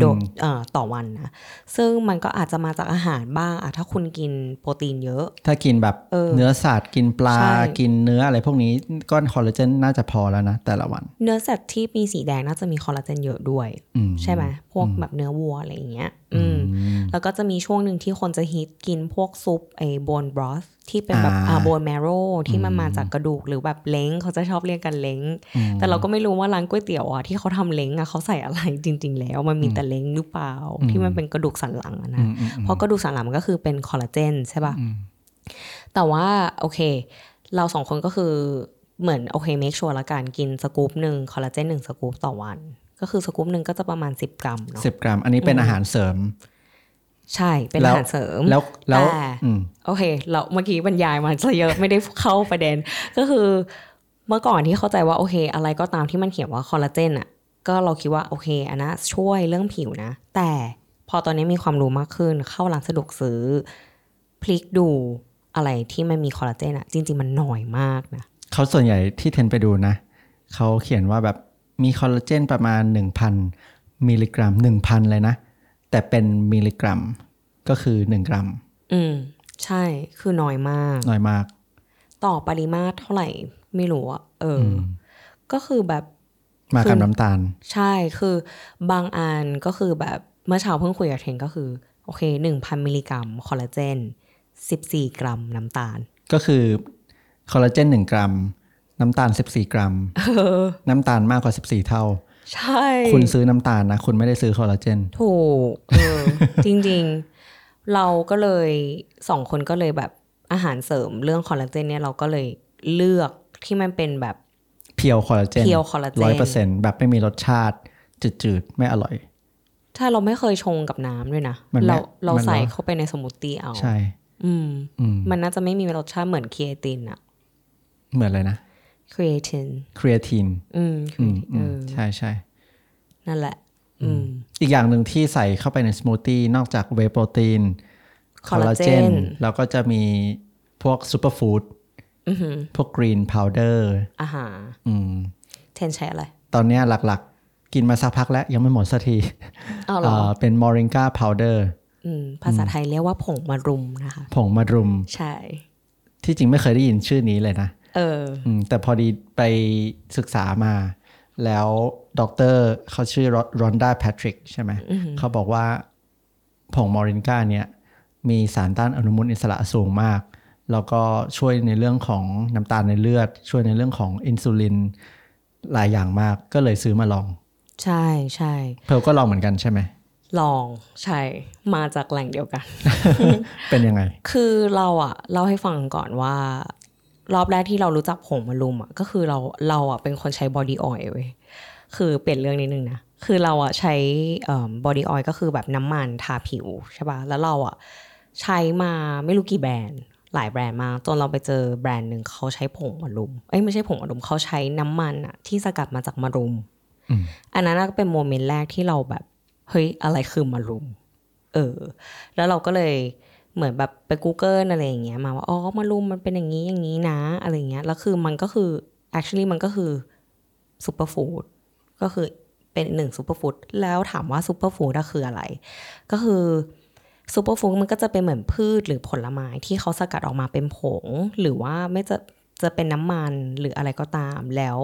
[SPEAKER 2] โดยเอ่อต่อวันนะ ซึ่งมันก็อาจจะมาจากอาหารบ้างอะถ้าคุณกินโปรตีนเยอะ
[SPEAKER 1] ถ้ากินแบบ
[SPEAKER 2] เออ
[SPEAKER 1] เนื้อสัตว์กินปลา
[SPEAKER 2] ใช่
[SPEAKER 1] กินเนื้ออะไรพวกนี้ก้อนคอลลาเจนน่าจะพอแล้วนะ แต่ละวัน
[SPEAKER 2] เนื้อสัตว์ที่มีสีแดงน่าจะมีคอลลาเจนเยอะด้วย
[SPEAKER 1] อืม
[SPEAKER 2] ใช่ไหมพวกแบบเนื้อวัวอะไรอย่างเงี้ย อืม
[SPEAKER 1] อืม
[SPEAKER 2] แล้วก็จะมีช่วงหนึ่งที่คนจะฮิตกินพวกซุปไอ้ bone broth ที่เป็นแบบ
[SPEAKER 1] อ่า
[SPEAKER 2] อ่า bone marrowที่มันมาจากกระดูกหรือแบบเล้งเขาจะชอบเรียกกันเล้ง แต่เราก็ไม่รู้ว่าร้านก๋วยเตี๋ยวอะที่เขาทำเล้งอะเขาใส่อะไรจริง ๆ แล้วมันมีแต่เล้งหรือเปล่า ที่มันเป็นกระดูกสันหลังอะนะเพราะกระดูกสันหลังมันก็คือเป็นคอลลาเจนใช่ป่ะแต่ว่าโอเค เราสองคนก็คือเหมือนโอเค make sure ละกันกินสกู๊ปหนึ่งคอลลาเจนหนึ่งสกู๊ปต่อวัน ก็คือสกู๊ปหนึ่งก็จะประมาณ 10 กรัมเนาะ
[SPEAKER 1] สิบกรัม อันนี้เป็นอาหารเสริม
[SPEAKER 2] ใช่เป็น
[SPEAKER 1] แล้
[SPEAKER 2] อาวหารเสริม
[SPEAKER 1] แล้วแล้ว
[SPEAKER 2] แต่
[SPEAKER 1] อืม
[SPEAKER 2] โอเค เราเมื่อกี้บรรยายมาซะเยอะไม่ได้เข้าประเด็น ก็คือเมื่อก่อนที่เข้าใจว่าโอเค อะไรก็ตามที่มันเขียนว่าคอลลาเจนอะก็เราคิดว่าโอเคอันนั้นช่วยเรื่องผิวนะ แต่พอตอนนี้มีความรู้มากขึ้นเข้าร้านสะดวกซื้อ พลิกดูอะไรที่มันมีคอลลาเจนอะจริง ๆ มันน้อยมากนะ
[SPEAKER 1] เขาส่วนใหญ่ที่เทนไปดูนะ เขาเขียนว่าแบบ มีคอลลาเจนประมาณ 1,000 มิลลิกรัม 1,000 เลยนะ แต่เป็นมิลลิกรัมก็คือ 1 กรัม
[SPEAKER 2] อืม ใช่คือน้อยมาก
[SPEAKER 1] น้อยมาก
[SPEAKER 2] ต่อปริมาตรเท่าไหร่ไม่รู้อะเอออ ก็คือแบบ
[SPEAKER 1] มากับน้ำตาล
[SPEAKER 2] ใช่คือบางอันก็คือแบบเมื่อเช้าเพิ่งคุยกับเทนก็คือ โอเคหนึ่งพันมิลลิกรัมคอลลาเจนสิบสี่กรัมน้ำตาล
[SPEAKER 1] ก็คือคอลลาเจน1กรัม น้ำตาล 14 กรัม น้ำตาลมากกว่า 14 เท่า
[SPEAKER 2] ใช่
[SPEAKER 1] คุณซื้อน้ำตาลนะ คุณไม่ได้ซื้อคอลลาเจน
[SPEAKER 2] ถูกเออจริง ๆ เราก็เลยสองคนก็เลยแบบอาหารเสริมเรื่องคอลลาเจนเนี่ยเราก็เลยเลือกที่มันเป็นแบบ
[SPEAKER 1] pure คอลลาเจน
[SPEAKER 2] Pure collagen
[SPEAKER 1] ร้อยเปอร์เซ็นต์แบบไม่มีรสชาติ จืดๆ ไม่อร่อย
[SPEAKER 2] ถ้าเราไม่เคยชงกับน้ำด้วยนะ
[SPEAKER 1] มันไม่
[SPEAKER 2] เราเรา
[SPEAKER 1] มัน
[SPEAKER 2] ใส่
[SPEAKER 1] ร้อน
[SPEAKER 2] เข้าไปในสมูทตี้เอา
[SPEAKER 1] ใช่
[SPEAKER 2] อืม
[SPEAKER 1] อืม
[SPEAKER 2] มันน่าจะไม่มีรสชาติเหมือนครีเอตินอะ
[SPEAKER 1] เหมือนอะไรนะ
[SPEAKER 2] ครีเอติน
[SPEAKER 1] ครีเอทีน
[SPEAKER 2] อืม
[SPEAKER 1] อืม
[SPEAKER 2] เอ
[SPEAKER 1] อืม
[SPEAKER 2] อ
[SPEAKER 1] ใช่ใช่
[SPEAKER 2] นั่นแหละอืม
[SPEAKER 1] อีกอย่างหนึ่งที่ใส่เข้าไปในสมูทตี้นอกจากเวย์โปรตีน
[SPEAKER 2] คอลลาเจน
[SPEAKER 1] แล้วก็จะมีพวกซูเปอร์ฟู้ด
[SPEAKER 2] อือหือ
[SPEAKER 1] พวก green powder อา
[SPEAKER 2] หาร
[SPEAKER 1] อืม
[SPEAKER 2] เทนใช้อะไร
[SPEAKER 1] ตอนเนี้ยหลักๆ กินมาสักพักแล้ว ยังไม่หมดสักที
[SPEAKER 2] อ้าวเหรอ
[SPEAKER 1] เอ่อเป็น moringa powderอื
[SPEAKER 2] มภาษาไทยเรียกว่าผงมะรุมนะคะ
[SPEAKER 1] ผงมะรุม
[SPEAKER 2] ใช่
[SPEAKER 1] ที่จริงไม่เคยได้ยินชื่อนี้เลยนะ
[SPEAKER 2] เออ
[SPEAKER 1] อืมแต่พอดีไปศึกษามา แล้วด็อกเตอร์เขาชื่อ Rhonda Patrick ใช่ไหมเขาบอกว่าผง moringa เนี่ย มีสารต้านอนุมูลอิสระสูงมาก แล้วก็ช่วยในเรื่องของน้ำตาลในเลือด ช่วยในเรื่องของอินซูลินหลายอย่างมากก็เลยซื้อมาลอง
[SPEAKER 2] ใช่ใช่
[SPEAKER 1] เพลก็ลองเหมือนกันใช่ไหม
[SPEAKER 2] ลองใช่มาจากแหล่งเดียวกัน
[SPEAKER 1] เป็นยังไง
[SPEAKER 2] คือเราอะเล่าให้ฟังก่อนว่า รอบแรกที่เรารู้จักผงมะรุมอะก็คือเราเราอะเป็นคนใช้ body oil เว้ยคือเปลี่ยนเรื่องนิดนึงนะคือเราอะใช้ body oil ก็คือแบบน้ำมันทาผิวใช่ปะแล้วเราอะใช้มาไม่รู้กี่แบรนด์หลายแบรนด์มากจนเราไปเจอแบรนด์หนึ่งเขาใช้ผงมะรุมเอ้ยไม่ใช่ผงมะรุมเขาใช้น้ำมันอะที่สกัดมาจากมะรุม
[SPEAKER 1] อืม
[SPEAKER 2] อันนั้นน่ะก็เป็น moment แรกที่เราแบบเฮ้ยอะไรคือมะรุม เออ แล้วเราก็เลย เหมือนแบบไป Google อะไรอย่างเงี้ยมาว่าอ๋อมะรุมมันเป็นอย่างนี้อย่างนี้นะ อะไรเงี้ยแล้วคือมันก็คือ actually มันก็คือซูเปอร์ฟู้ดก็คือเป็นหนึ่งซูเปอร์ฟู้ดแล้วถามว่าซูเปอร์ฟู้ดคืออะไร ก็คือซูเปอร์ฟู้ดมันก็จะเป็นเหมือนพืชหรือผลไม้ที่เขาสกัดออกมาเป็นผง หรือว่าไม่จะจะเป็นน้ำมันหรืออะไรก็ตาม แล้ว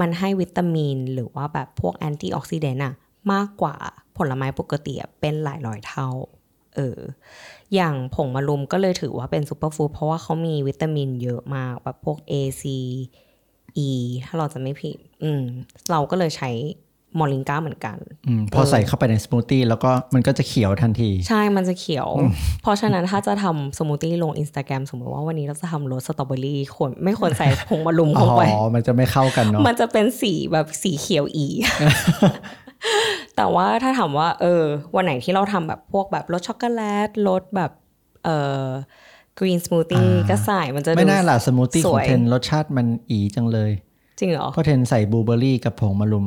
[SPEAKER 2] มันให้วิตามิน หรือว่าแบบพวก antioxidant อะมากกว่าผลไม้ปกติเป็นหลายร้อยเท่า เอออย่างผงมะรุมก็เลยถือว่าเป็นซูเปอร์ฟู้ดเพราะว่าเขามีวิตามินเยอะมากแบบพวก A C E ถ้าเราจะไม่ผิด อืม เราก็เลยใช้ moringa เหมือนกัน
[SPEAKER 1] อืมพอใส่เข้าไปในสมูทตี้แล้วก็มันก็จะเขียวทันที
[SPEAKER 2] ใช่มันจะเขียว เพราะฉะนั้นถ้าจะทำสมูทตี้ลงอินสตาแกรมสมมติว่าวันนี้เราจะทำรสสตรอเบอรี่ควรไม่ควรใส่ผงมะรุม
[SPEAKER 1] อ๋อ
[SPEAKER 2] เข้าไป
[SPEAKER 1] มันจะไม่เข้ากันเนาะ
[SPEAKER 2] มันจะเป็นสีแบบสีเขียวอี แต่ว่าถ้าถามว่าเออวันไหนที่เราทำแบบพวกแบบรสช็อกโกแลตรสแบบเอ่อกรีนสมูทตี้ก็ใส่มันจะ
[SPEAKER 1] ไม่
[SPEAKER 2] ดู
[SPEAKER 1] น่าล่ะสมูทตี้
[SPEAKER 2] ส
[SPEAKER 1] ขอ
[SPEAKER 2] ว
[SPEAKER 1] ง
[SPEAKER 2] ย
[SPEAKER 1] เทนรสชาติมันอีจังเลย
[SPEAKER 2] จริงเหรอ
[SPEAKER 1] เพราะเทนใส่บลูเบอร์รี่กับผงมะรุม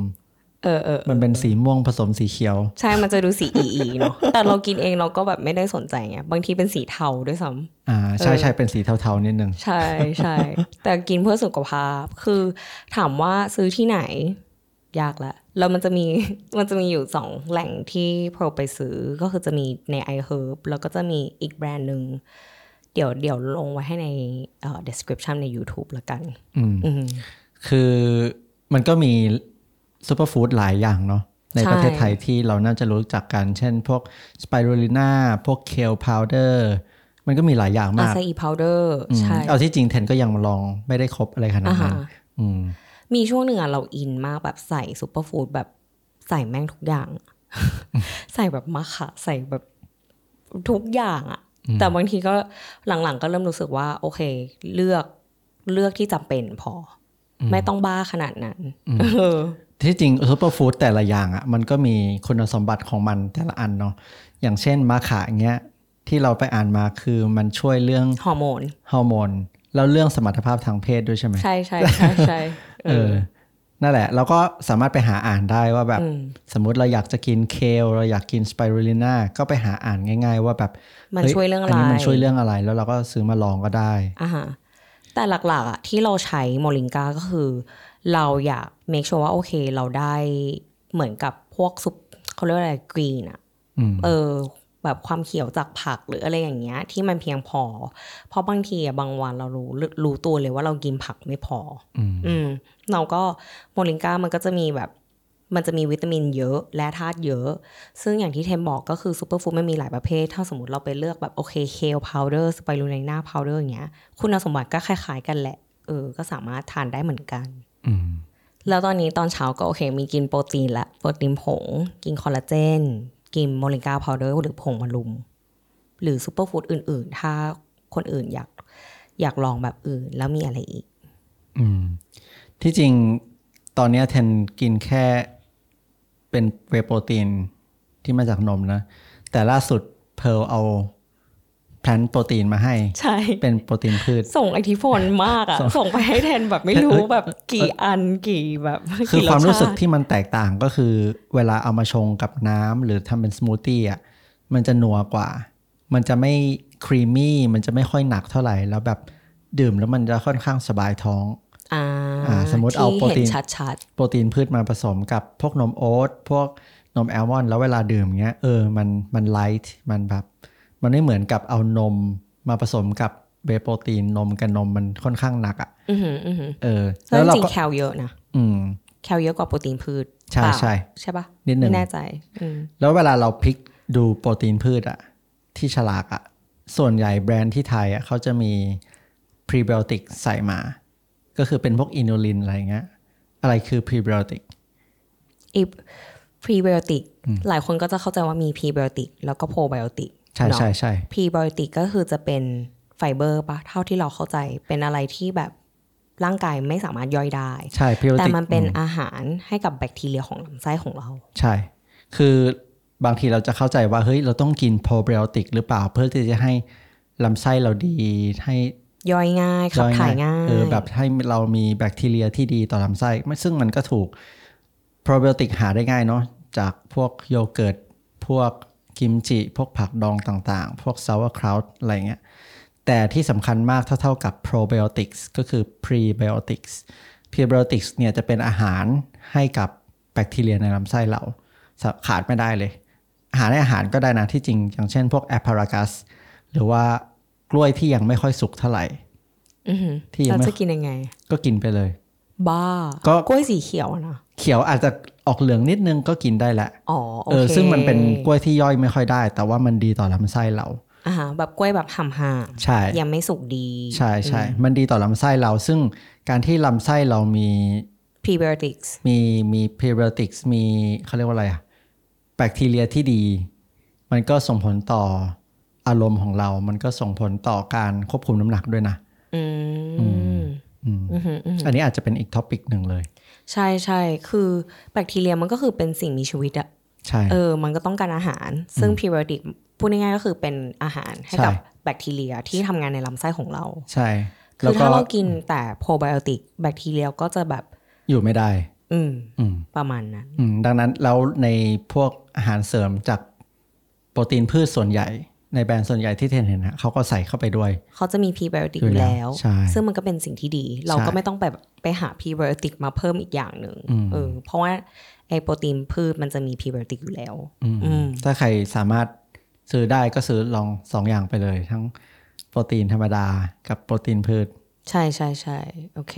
[SPEAKER 2] เออเออ
[SPEAKER 1] มันเป็นสีม่วงผสมสีเขียว
[SPEAKER 2] ใช่ มันจะดูสีอีอีเนาะแต่เรากินเองเราก็แบบไม่ได้สนใจไงบางทีเป็นสีเทาด้วยซ้ำ
[SPEAKER 1] อ่าใช่ใช่เป็นสีเทาๆนิดนึง
[SPEAKER 2] ใช่ใช่แต่กินเพื่อสุขภาพคือถามว่าซื้อที่ไหน ยากละแล้วมันจะมีมันจะมีอยู่สองแหล่งที่โปรไปซื้อก็คือจะมีใน iHerb แล้วก็จะมีอีกแบรนด์หนึ่งเดี๋ยวเดี๋ยวลงไว้ให้ในเอ่อ description ใน YouTube ละกัน
[SPEAKER 1] อืม
[SPEAKER 2] อืม
[SPEAKER 1] คือมันก็มีซูเปอร์ฟู้ดหลายอย่างเนาะใน
[SPEAKER 2] ใช่
[SPEAKER 1] ประเทศไทยที่เราน่าจะรู้จักกัน เช่นพวก spirulina พวก kale powder มันก็มีหลายอย่าง
[SPEAKER 2] มา
[SPEAKER 1] ก
[SPEAKER 2] acai powder อื
[SPEAKER 1] ม
[SPEAKER 2] ใช่
[SPEAKER 1] เอาที่จริงเทนก็ยังลองไม่ได้ครบอะไรขนาด
[SPEAKER 2] อ่า
[SPEAKER 1] นั้น
[SPEAKER 2] ฮะ
[SPEAKER 1] อื ม
[SPEAKER 2] มีช่วงหนึ่งอะเราอินมากแบบใส่ซูเปอร์ฟู้ดแบบใส่แม่งทุกอย่าง ใส่แบบ maca ใส่แบบทุกอย่างอะแต่บางทีก็หลังๆ ก็เริ่มรู้สึกว่า โอเค เลือกเลือกที่จำเป็นพออไม่ต้องบ้าขนาดนั้นเออ
[SPEAKER 1] ที่จริงซูเปอร์ฟู้ดแต่ละอย่างอะ่ะมันก็มีคุณสมบัติของมันแต่ละอันเนาะอย่างเช่น maca อย่างเงี้ยที่เราไปอ่านมาคือมันช่วยเรื่อง
[SPEAKER 2] ฮอร์โมน
[SPEAKER 1] ฮอร์โมน แล้วเรื่องสมรรถภาพทางเพศด้วยใช่ไหม
[SPEAKER 2] ใช่ใช่ใช่ใช่เอ
[SPEAKER 1] เอ
[SPEAKER 2] อ
[SPEAKER 1] อนั่นแหละเราก็สามารถไปหาอ่านได้ว่าแบบ
[SPEAKER 2] อืม
[SPEAKER 1] สมมุติเราอยากจะกิน kale เราอยากกิน spirulina ก็ไปหาอ่านง่าย ๆ ว่าแบบ
[SPEAKER 2] มัน
[SPEAKER 1] ฮ้
[SPEAKER 2] ช่วยเรื่องอะไร
[SPEAKER 1] นนี้มันช่วยเรื่องอะไร แล้วเราก็ซื้อมาลองก็ได้
[SPEAKER 2] อ่าฮะแต่หลักๆอะที่เราใช้โมลิงกาก็คือ เราอยาก make sure ว่าโอเค เราได้เหมือนกับพวกซุปเขาเรียกว่าอะไรกรีนอะ
[SPEAKER 1] อืม
[SPEAKER 2] เออ แบบความเขียวจากผักหรืออะไรอย่างเงี้ย ที่มันเพียงพอ เพราะบางทีอะบางวันเรารู้รู้ตัวเลยว่าเรากินผักไม่พอ
[SPEAKER 1] อืม
[SPEAKER 2] อืมเราก็โมลิงกามันก็จะมีแบบ มันจะมีวิตามินเยอะแร่ธาตุเยอะ ซึ่งอย่างที่เทนบอกก็คือซูเปอร์ฟู้ดมันมีหลายประเภท ถ้าสมมติเราไปเลือกแบบโอเค kale powder spirulina powder อย่างเงี้ย คุณสมบัติก็คล้ายๆกันแหละ เออ ก็สามารถทานได้เหมือนกัน
[SPEAKER 1] อืม
[SPEAKER 2] แล้วตอนนี้ตอนเช้าก็โอเค มีกินโปรตีนละ โปรตีนผง กินคอลลาเจน กิน moringa powder หรือผงมะรุม หรือซูเปอร์ฟู้ดอื่น ๆ ถ้าคนอื่นอยากอยากลองแบบอื่น แล้วมีอะไรอีก
[SPEAKER 1] อืม ที่จริงตอนนี้แทนกินแค่เป็นเวโปรตีนที่มาจากนมนะ แต่ล่าสุดเพร์ลเอา แพลนโปรตีนมาให้
[SPEAKER 2] ใช่
[SPEAKER 1] เป็นโปรตีนพืช
[SPEAKER 2] ส่งอิทธิพลมากอะ
[SPEAKER 1] ส่ง
[SPEAKER 2] ส่งไปให้แทนแบบไม่รู้
[SPEAKER 1] เอ้ย
[SPEAKER 2] แบบกี่อันกี่แบบ
[SPEAKER 1] คือ
[SPEAKER 2] กี่
[SPEAKER 1] ความรู้สึก
[SPEAKER 2] ชติ
[SPEAKER 1] ที่มันแตกต่างก็คือ เวลาเอามาชงกับน้ำหรือทำเป็นสมูทตี้อะมันจะนัวกว่า มันจะไม่ครีมมี่มันจะไม่ค่อยหนักเท่าไหร่ แล้วแบบดื่มแล้วมันจะค่อนข้างสบายท้อง
[SPEAKER 2] อ่า
[SPEAKER 1] อ่าสมมุติเอา
[SPEAKER 2] ที่
[SPEAKER 1] โปรตีน
[SPEAKER 2] เห็นชัด
[SPEAKER 1] โปรตีนพืชมาผสมกับพวกนมโอ๊ตพวกนมแอลมอนด์แล้วเวลาดื่มเงี้ยเออมันมันไลท์มันแบบ มันไม่เหมือนกับเอานมมาผสมกับเบย์โปรตีนนมกับนมมันค่อนข้างหนักอะ
[SPEAKER 2] ๆอือหืออือหือ
[SPEAKER 1] เออ
[SPEAKER 2] แล้
[SPEAKER 1] แล้ววเรา
[SPEAKER 2] จริง
[SPEAKER 1] ก็
[SPEAKER 2] ๆแคลเยอะนะ
[SPEAKER 1] อืม
[SPEAKER 2] แคลเยอะกว่าโปรตีนพืช
[SPEAKER 1] ใช่
[SPEAKER 2] เปล่า
[SPEAKER 1] ใช่
[SPEAKER 2] ใช่ปะ
[SPEAKER 1] นิดหนึ่ง
[SPEAKER 2] ไม่แน่ใจอืม
[SPEAKER 1] แล้วเวลาเราพลิกดูโปรตีนพืชอะที่ฉลากอะส่วนใหญ่แบรนด์ที่ไทยอะเขาจะมีพรีไบโอติกใส่มา ก็คือเป็นพวก inulin อะไรเงี้ยอะไรคือพรีไบโอติก
[SPEAKER 2] อีพรีไบโอติกหลายคนก็จะเข้าใจว่ามีพรีไบโอติกแล้วก็โปรไบโอติก
[SPEAKER 1] ใช่ใช่ใช่
[SPEAKER 2] พรีไบโอติกก็คือจะเป็นไฟเบอร์ปะเท่าที่เราเข้าใจเป็นอะไรที่แบบร่างกายไม่สามารถย่อยได้
[SPEAKER 1] ใช่
[SPEAKER 2] แต่
[SPEAKER 1] ติก
[SPEAKER 2] มันเป็นอาหารให้กับแบคทีเรียของลำไส้ของเรา
[SPEAKER 1] ใช่ คือบางทีเราจะเข้าใจว่าเฮ้ยเราต้องกินโปรไบโอติกหรือเปล่าเพื่อที่จะให้ลำไส้เราดีให้
[SPEAKER 2] ย่อยง่ายขับถ่ายง่าย
[SPEAKER 1] เออแบบให้เรามีแบคทีเรียที่ดีต่อลำไส้ไม่ซึ่งมันก็ถูกโปรไบโอติกหาได้ง่ายเนาะจากพวกโยเกิร์ตพวก กิมจิพวกผักดองต่างๆ พวก sauerkraut อะไรเงี้ยแต่ที่สำคัญมากเท่าๆกับ probiotics ก็คือ prebiotics prebiotics เนี่ยจะเป็นอาหารให้กับแบคทีเรียในลำไส้เราสะขาดไม่ได้เลย อาหารในอาหารก็ได้นะที่จริง อย่างเช่นพวก asparagus หรือว่ากล้วยที่ยังไม่ค่อยสุกเท่าไหร่
[SPEAKER 2] อือหือ
[SPEAKER 1] ที่ยัง
[SPEAKER 2] เรา
[SPEAKER 1] ไม่
[SPEAKER 2] จะกินยังไง
[SPEAKER 1] ก็กินไปเลย
[SPEAKER 2] บ้า
[SPEAKER 1] ก็
[SPEAKER 2] กล้วยสีเขียวอะนะ
[SPEAKER 1] เขียวอาจจะออกเหลืองนิดนึงก็กินได้แหละ
[SPEAKER 2] อ๋อโอ
[SPEAKER 1] เออ
[SPEAKER 2] เค
[SPEAKER 1] ซึ่งมันเป็นกล้วยที่ย่อยไม่ค่อยได้ แต่ว่ามันดีต่อลำไส้เรา
[SPEAKER 2] อ่าฮะแบบกล้วยแบบห่ำห่า
[SPEAKER 1] ใช่
[SPEAKER 2] ยังไม่สุกดี
[SPEAKER 1] ใช่ใช่มันดีต่อลำไส้เรา ซึ่งการที่ลำไส้เรามี
[SPEAKER 2] prebiotics
[SPEAKER 1] มีมี prebiotics มีเขาเรียกว่าอะไรอะแบคทีเรียที่ดี มันก็ส่งผลต่ออารมณ์ของเรา มันก็ส่งผลต่อการควบคุมน้ำหนักด้วยนะ
[SPEAKER 2] อืม
[SPEAKER 1] อืม
[SPEAKER 2] อือหืออือหือ
[SPEAKER 1] อันนี้อาจจะเป็นอีก topic หนึ่งเลย
[SPEAKER 2] ใช่ใช่คือแบคทีเรียมันก็คือเป็นสิ่งมีชีวิตอะ
[SPEAKER 1] ใช่
[SPEAKER 2] เออ มันก็ต้องการอาหาร ซึ่งพรีไบโอติกพูดง่ายๆก็คือเป็นอาหารให้กับ
[SPEAKER 1] ใช่
[SPEAKER 2] แบคทีเรียที่ทำงานในลำไส้ของเรา
[SPEAKER 1] ใช่
[SPEAKER 2] คื
[SPEAKER 1] แล้ว
[SPEAKER 2] อ
[SPEAKER 1] ก็
[SPEAKER 2] ถ้าเรากินแต่โปรไบโอติกแบคทีเรียก็จะแบบ
[SPEAKER 1] อยู่ไม่ได้
[SPEAKER 2] อืม
[SPEAKER 1] อืม
[SPEAKER 2] ประมาณนั้น
[SPEAKER 1] อืมดังนั้นแล้วในพวกอาหารเสริมจากโปรตีนพืชส่วนใหญ่ ในแบรนด์ส่วนใหญ่ที่เทนเห็นนะเขาก็ใส่เข้าไปด้วย
[SPEAKER 2] เขาจะมีพรีไบโอติก
[SPEAKER 1] อ
[SPEAKER 2] อยู่ยู่
[SPEAKER 1] แล้
[SPEAKER 2] แล้วว
[SPEAKER 1] ใช่
[SPEAKER 2] ซึ่งมันก็เป็นสิ่งที่ดี เรา
[SPEAKER 1] ใช่
[SPEAKER 2] ก็ไม่ต้องไปไปหาพรีไบโอติกมาเพิ่มอีกอย่างหนึ่ง
[SPEAKER 1] อืม
[SPEAKER 2] เออเพราะว่าไอโปรตีนพืชมันจะมีพรีไบโอติกอยู่แล้ว
[SPEAKER 1] อืม
[SPEAKER 2] อืม
[SPEAKER 1] ถ้าใครสามารถซื้อได้ก็ซื้อลองสองอย่างไปเลย ทั้งโปรตีนธรรมดากับโปรตีนพืช
[SPEAKER 2] ใช่ใช่ใช่โอเค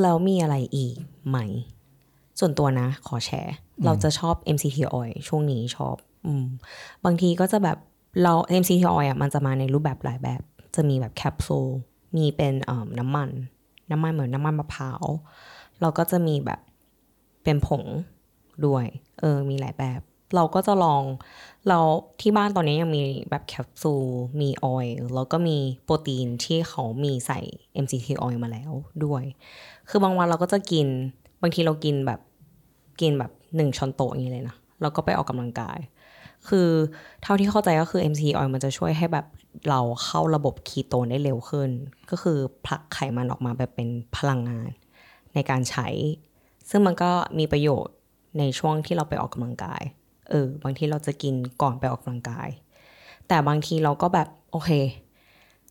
[SPEAKER 2] แล้วมีอะไรอีกไหม ส่วนตัวนะ ขอแชร์ เราจะชอบ MCT oil ช่วงนี้ชอบอืมบางทีก็จะแบบ เรา MCT oil อะมันจะมาในรูปแบบหลายแบบ จะมีแบบแคปซูล มีเป็นน้ำมัน น้ำมันเหมือนน้ำมันมะพร้าว เราก็จะมีแบบเป็นผงด้วย เออ มีหลายแบบ เราก็จะลอง เราที่บ้านตอนนี้ยังมีแบบแคปซูล มีออยล์แล้วก็มีโปรตีนที่เขามีใส่ MCT oil มาแล้วด้วย คือบางวันเราก็จะกิน บางทีเรากินแบบ กินแบบหนึ่งช้อนโต๊ะอย่างนี้เลยนะแล้วก็ไปออกกำลังกาย คือเท่าที่เข้าใจก็คือ MCT oil มันจะช่วยให้แบบเราเข้าระบบคีโตนได้เร็วขึ้น ก็คือผลักไขมันออกมาแบบเป็นพลังงาน ในการใช้ ซึ่งมันก็มีประโยชน์ในช่วงที่เราไปออกกำลังกาย เออ บางทีเราจะกินก่อนไปออกกำลังกาย แต่บางทีเราก็แบบโอเค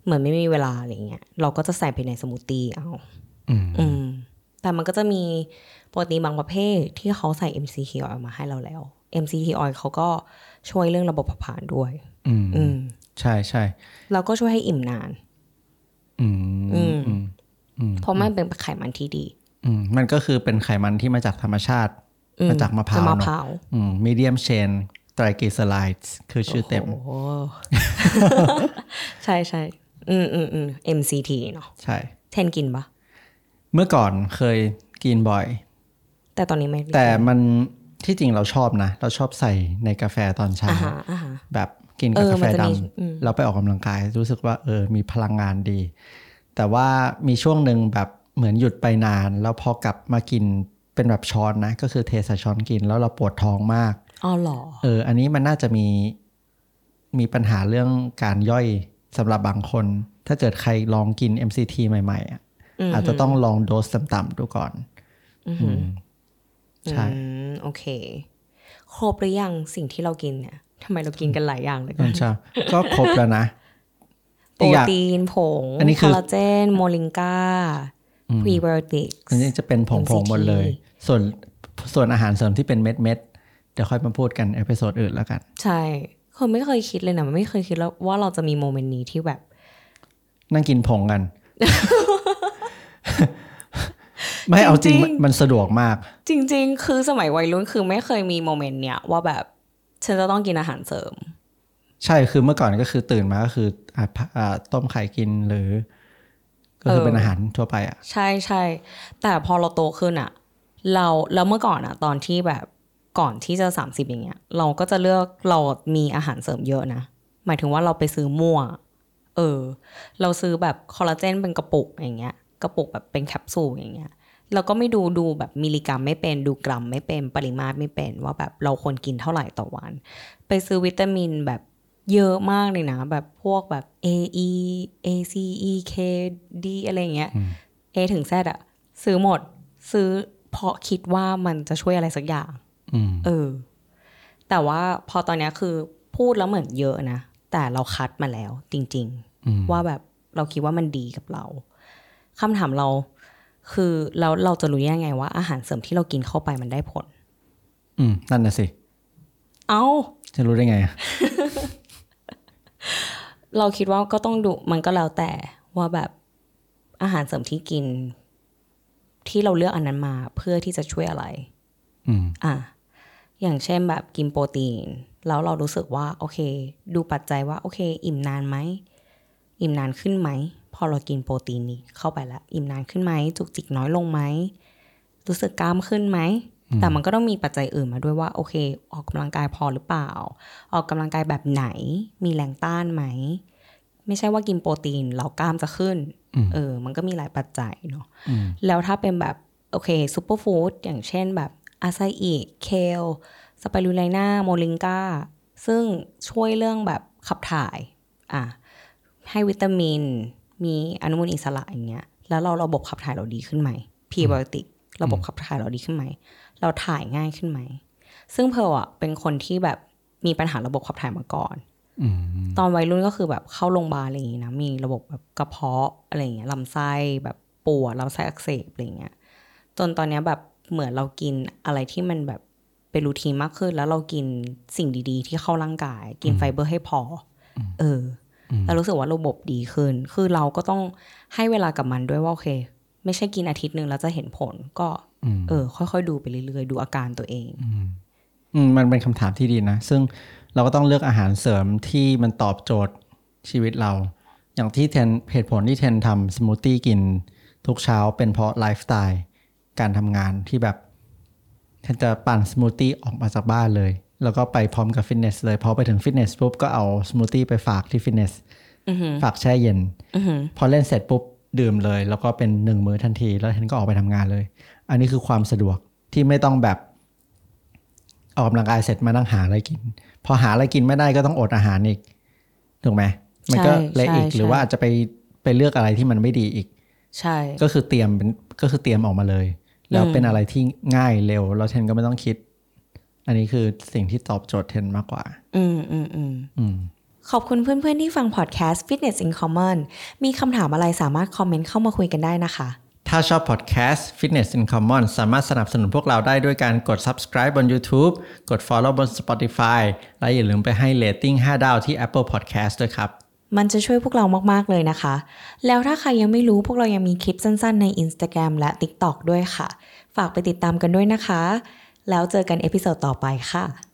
[SPEAKER 2] เหมือนไม่มีเวลาอะไรเงี้ย เราก็จะใส่ไปในสมูทตี้เอา
[SPEAKER 1] อืม
[SPEAKER 2] อืมแต่มันก็จะมีโปรตีนบางประเภทที่เขาใส่ MCT oil มาให้เราแล้ว MCT oil เขาก็ช่วยเรื่องระบบเผาผลาญด้วย
[SPEAKER 1] อืม
[SPEAKER 2] อืม
[SPEAKER 1] ใช่ใช่
[SPEAKER 2] แล้วก็ช่วยให้อิ่มนาน
[SPEAKER 1] อืม
[SPEAKER 2] อืม
[SPEAKER 1] อืม
[SPEAKER 2] เพราะมันเป็นไขมันที่ดี
[SPEAKER 1] อืมมันก็คือเป็นไขมันที่มาจากธรรมชาติ
[SPEAKER 2] อื
[SPEAKER 1] มาจากมะพร้าว
[SPEAKER 2] มะ
[SPEAKER 1] เน
[SPEAKER 2] พ
[SPEAKER 1] อะ
[SPEAKER 2] ร้าว
[SPEAKER 1] อืม medium chain triglycerides คือชื่อเต็ม
[SPEAKER 2] โอ้โหใช่ใช่อืมอืมอืม MCT เนาะ
[SPEAKER 1] ใช่
[SPEAKER 2] เทนกินปะ
[SPEAKER 1] เมื่อก่อนเคยกินบ่อย
[SPEAKER 2] แต่ตอนนี้ไม่ได้
[SPEAKER 1] แต่มัน ที่จริงเราชอบนะ เราชอบใส่ในกาแฟตอนเช้า
[SPEAKER 2] อ่าฮะอ่าฮะ
[SPEAKER 1] แบบกิน
[SPEAKER 2] เอ
[SPEAKER 1] กับ
[SPEAKER 2] อกา
[SPEAKER 1] แฟ
[SPEAKER 2] มันจะ
[SPEAKER 1] ด
[SPEAKER 2] มีอืมำ
[SPEAKER 1] แล้วไปออกกำลังกาย รู้สึกว่าเออมีพลังงานดี แต่ว่ามีช่วงหนึ่งแบบเหมือนหยุดไปนาน แล้วพอกลับมากินเป็นแบบช้อนนะ ก็คือเทใส่ช้อนกินแล้วเราปวดท้องมาก
[SPEAKER 2] อ๋อเหรอ
[SPEAKER 1] เออ อันนี้มันน่าจะมีมีปัญหาเรื่องการย่อยสำหรับบางคน ถ้าเกิดใครลองกิน MCT ใหม่ ๆอะอาจจะต้องลองโดสต่ำๆดูก่อน
[SPEAKER 2] อือหือ
[SPEAKER 1] ใช่
[SPEAKER 2] อืมโอเค ครบหรือยังสิ่งที่เรากินเนี่ยทำไมเรากินกันหลายอย่างเลย
[SPEAKER 1] อืมใช่ก็ครบแล้วนะ
[SPEAKER 2] โปรตีนผง
[SPEAKER 1] อีกอย่างอันนี้
[SPEAKER 2] คือ
[SPEAKER 1] คอ
[SPEAKER 2] ลลาเจน moringa prebiotic อั
[SPEAKER 1] นนี้จะเป็นผงผง
[SPEAKER 2] MCT
[SPEAKER 1] หมดเลย ส่วนส่วนอาหารเสริมที่เป็นเม็ดเม็ดๆเดี๋ยวค่อยมาพูดกัน episode อื่นแล้วกัน
[SPEAKER 2] ใช่คือไม่เคยคิดเลยนะไม่เคยคิดแล้วว่าเราจะมีโมเมนต์นี้ที่แบบ
[SPEAKER 1] นั่งกินผงกัน ไม่เอาจริง
[SPEAKER 2] จริง
[SPEAKER 1] มันมันสะดวกมาก
[SPEAKER 2] จริง ๆ คือสมัยวัยรุ่นคือไม่เคยมีโมเมนต์เนี้ยว่าแบบฉันจะต้องกินอาหารเสริม
[SPEAKER 1] ใช่คือเมื่อก่อนก็คือตื่นมาก็คืออะพะอ่าต้มไข่กินหรือ ก็คือ
[SPEAKER 2] เออ
[SPEAKER 1] เป็นอาหารทั่วไปอะ
[SPEAKER 2] ใช่ใช่แต่พอเราโตขึ้นอะเราแล้วเมื่อก่อนอะตอนที่แบบก่อนที่จะ30อย่างเงี้ย เราก็จะเลือกเรามีอาหารเสริมเยอะนะหมายถึงว่าเราไปซื้อมั่ว เออ เราซื้อแบบคอลลาเจนเป็นกระปุกอย่างเงี้ย กระปุกแบบเป็นแคปซูลอย่างเงี้ย เราก็ไม่ดูดูแบบมิลลิกรัมไม่เป็นดูกรัมไม่เป็นปริมาตรไม่เป็นว่าแบบเราควรกินเท่าไหร่ต่อวัน ไปซื้อวิตามินแบบเยอะมากเลยนะ แบบพวกแบบ A E A C E K D อะไรอย่างเงี้ย A ถึง Z อะซื้อหมดซื้อเพราะคิดว่ามันจะช่วยอะไรสักอย่าง
[SPEAKER 1] อืม
[SPEAKER 2] เออ แต่ว่าพอตอนเนี้ยคือพูดแล้วเหมือนเยอะนะ แต่เราคัดมาแล้วจริง
[SPEAKER 1] อืม
[SPEAKER 2] ๆว่าแบบเราคิดว่ามันดีกับเราคำถามเรา คือแล้วเราจะรู้ยังไงว่าอาหารเสริมที่เรากินเข้าไปมันได้ผล
[SPEAKER 1] อืม นั่นน่ะสิ
[SPEAKER 2] เอ้า
[SPEAKER 1] จะรู้ได้ไงอะ
[SPEAKER 2] เราคิดว่าก็ต้องดูมันก็แล้วแต่ว่าแบบอาหารเสริมที่กิน ที่เราเลือกอันนั้นมาเพื่อที่จะช่วยอะไร
[SPEAKER 1] อืม
[SPEAKER 2] อะอย่างเช่นแบบกินโปรตีน แล้วเรารู้สึกว่า โอเค ดูปัจจัยว่า โอเค อิ่มนานไหม อิ่มนานขึ้นไหม พอเรากินโปรตีนนี้เข้าไปแล้ว อิ่มนานขึ้นไหมจุกจิกน้อยลงไหมรู้สึกกล้ามขึ้นไหมแต่มันก็ต้องมีปัจจัยอื่นมาด้วยว่า โอเค ออกกำลังกายพอหรือเปล่า ออกกำลังกายแบบไหน มีแรงต้านไหม ไม่ใช่ว่ากินโปรตีนแล้วกล้ามจะขึ้นเออ มันก็มีหลายปัจจัยเนาะ
[SPEAKER 1] อืม
[SPEAKER 2] แล้วถ้าเป็นแบบโอเค superfood อย่างเช่นแบบ acai kale spirulina moringa ซึ่งช่วยเรื่องแบบขับถ่ายอะให้วิตามิน มีอนุมูลอิสระอย่างเงี้ย แล้วเราระบบขับถ่ายเราดีขึ้นไหมพรีไบโอติกระบบขับถ่ายเราดีขึ้นไหม เราถ่ายง่ายขึ้นไหม ซึ่งเพร์ลอะเป็นคนที่แบบมีปัญหาระบบขับถ่ายมาก่อน
[SPEAKER 1] อืม
[SPEAKER 2] ตอนวัยรุ่นก็คือแบบเข้าโรงพยาบาลอะไรอย่างงี้นะ มีระบบแบบกระเพาะอะไรอย่างเงี้ยลำไส้แบบปวดลำไส้อักเสบอะไรอย่างเงี้ย จนตอนเนี้ยแบบเหมือนเรากินอะไรที่มันแบบเป็น routine มากขึ้น แล้วเรากินสิ่งดีๆ ที่เข้าร่างกาย กินไฟเบอร์ให้พออเออ อแล้วรู้สึกว่าระบบดีขึ้น คือเราก็ต้องให้เวลากับมันด้วยว่าโอเค ไม่ใช่กินอาทิตย์หนึ่งแล้วจะเห็นผล ก็
[SPEAKER 1] อืม
[SPEAKER 2] เออ ค่อยๆดูไปเรื่อยๆ ดูอาการตัวเอง
[SPEAKER 1] อืมมันเป็นคำถามที่ดีนะ ซึ่งเราก็ต้องเลือกอาหารเสริมที่มันตอบโจทย์ชีวิตเรา อย่างที่เทนเหตุผลที่เทนทำสมูทตี้กินทุกเช้าเป็นเพราะไลฟ์สไตล์การทำงานที่แบบเทนจะปั่นสมูทตี้ออกมาจากบ้านเลย แล้วก็ไปพร้อมกับฟิตเนสเลยพอไปถึงฟิตเนสปุ๊บก็เอาสมูทตี้ไปฝากที่ฟิตเนสฝากแช่เย็น
[SPEAKER 2] อือหือ
[SPEAKER 1] พอเล่นเสร็จปุ๊บดื่มเลย แล้วก็เป็นหนึ่งมื้อทันที แล้วเทนก็ออกไปทำงานเลย อันนี้คือความสะดวกที่ไม่ต้องแบบออกกำลังกายเสร็จมานั่งหาอะไรกิน พอหาอะไรกินไม่ได้ก็ต้องอดอาหารอีกถูกไหมมันก็
[SPEAKER 2] ใช่
[SPEAKER 1] เละอีก
[SPEAKER 2] ใช่
[SPEAKER 1] หรือว่าอาจจะไปไปเลือกอะไรที่มันไม่ดีอีก
[SPEAKER 2] ใช่
[SPEAKER 1] ก็คือเตรียมเป็นก็คือเตรียมออกมาเลย แล้วเป็นอะไรที่ง่ายเร็ว แล้วเทนก็ไม่ต้องคิด อันนี้คือสิ่งที่ตอบโจทย์เทนมากกว่า
[SPEAKER 2] อืมอืมอืม
[SPEAKER 1] อืม
[SPEAKER 2] ขอบคุณเพื่อนๆที่ฟังพอดแคสต์ Fitness in Common มีคำถามอะไรสามารถคอมเมนต์เข้ามาคุยกันได้นะคะ
[SPEAKER 1] ถ้าชอบพอดแคสต์ Fitness in Common สามารถสนับสนุนพวกเราได้ด้วยการกด subscribe บน YouTube กด follow บน Spotify และอย่าลืมไปให้ rating 5ดาวที่ Apple Podcast ด้วยครับ
[SPEAKER 2] มันจะช่วยพวกเรามากๆเลยนะคะ แล้วถ้าใครยังไม่รู้พวกเรายังมีคลิปสั้นๆ ใน Instagram และ TikTok ด้วยค่ะ ฝากไปติดตามกันด้วยนะคะ แล้วเจอกันเอพิโซดต่อไปค่ะ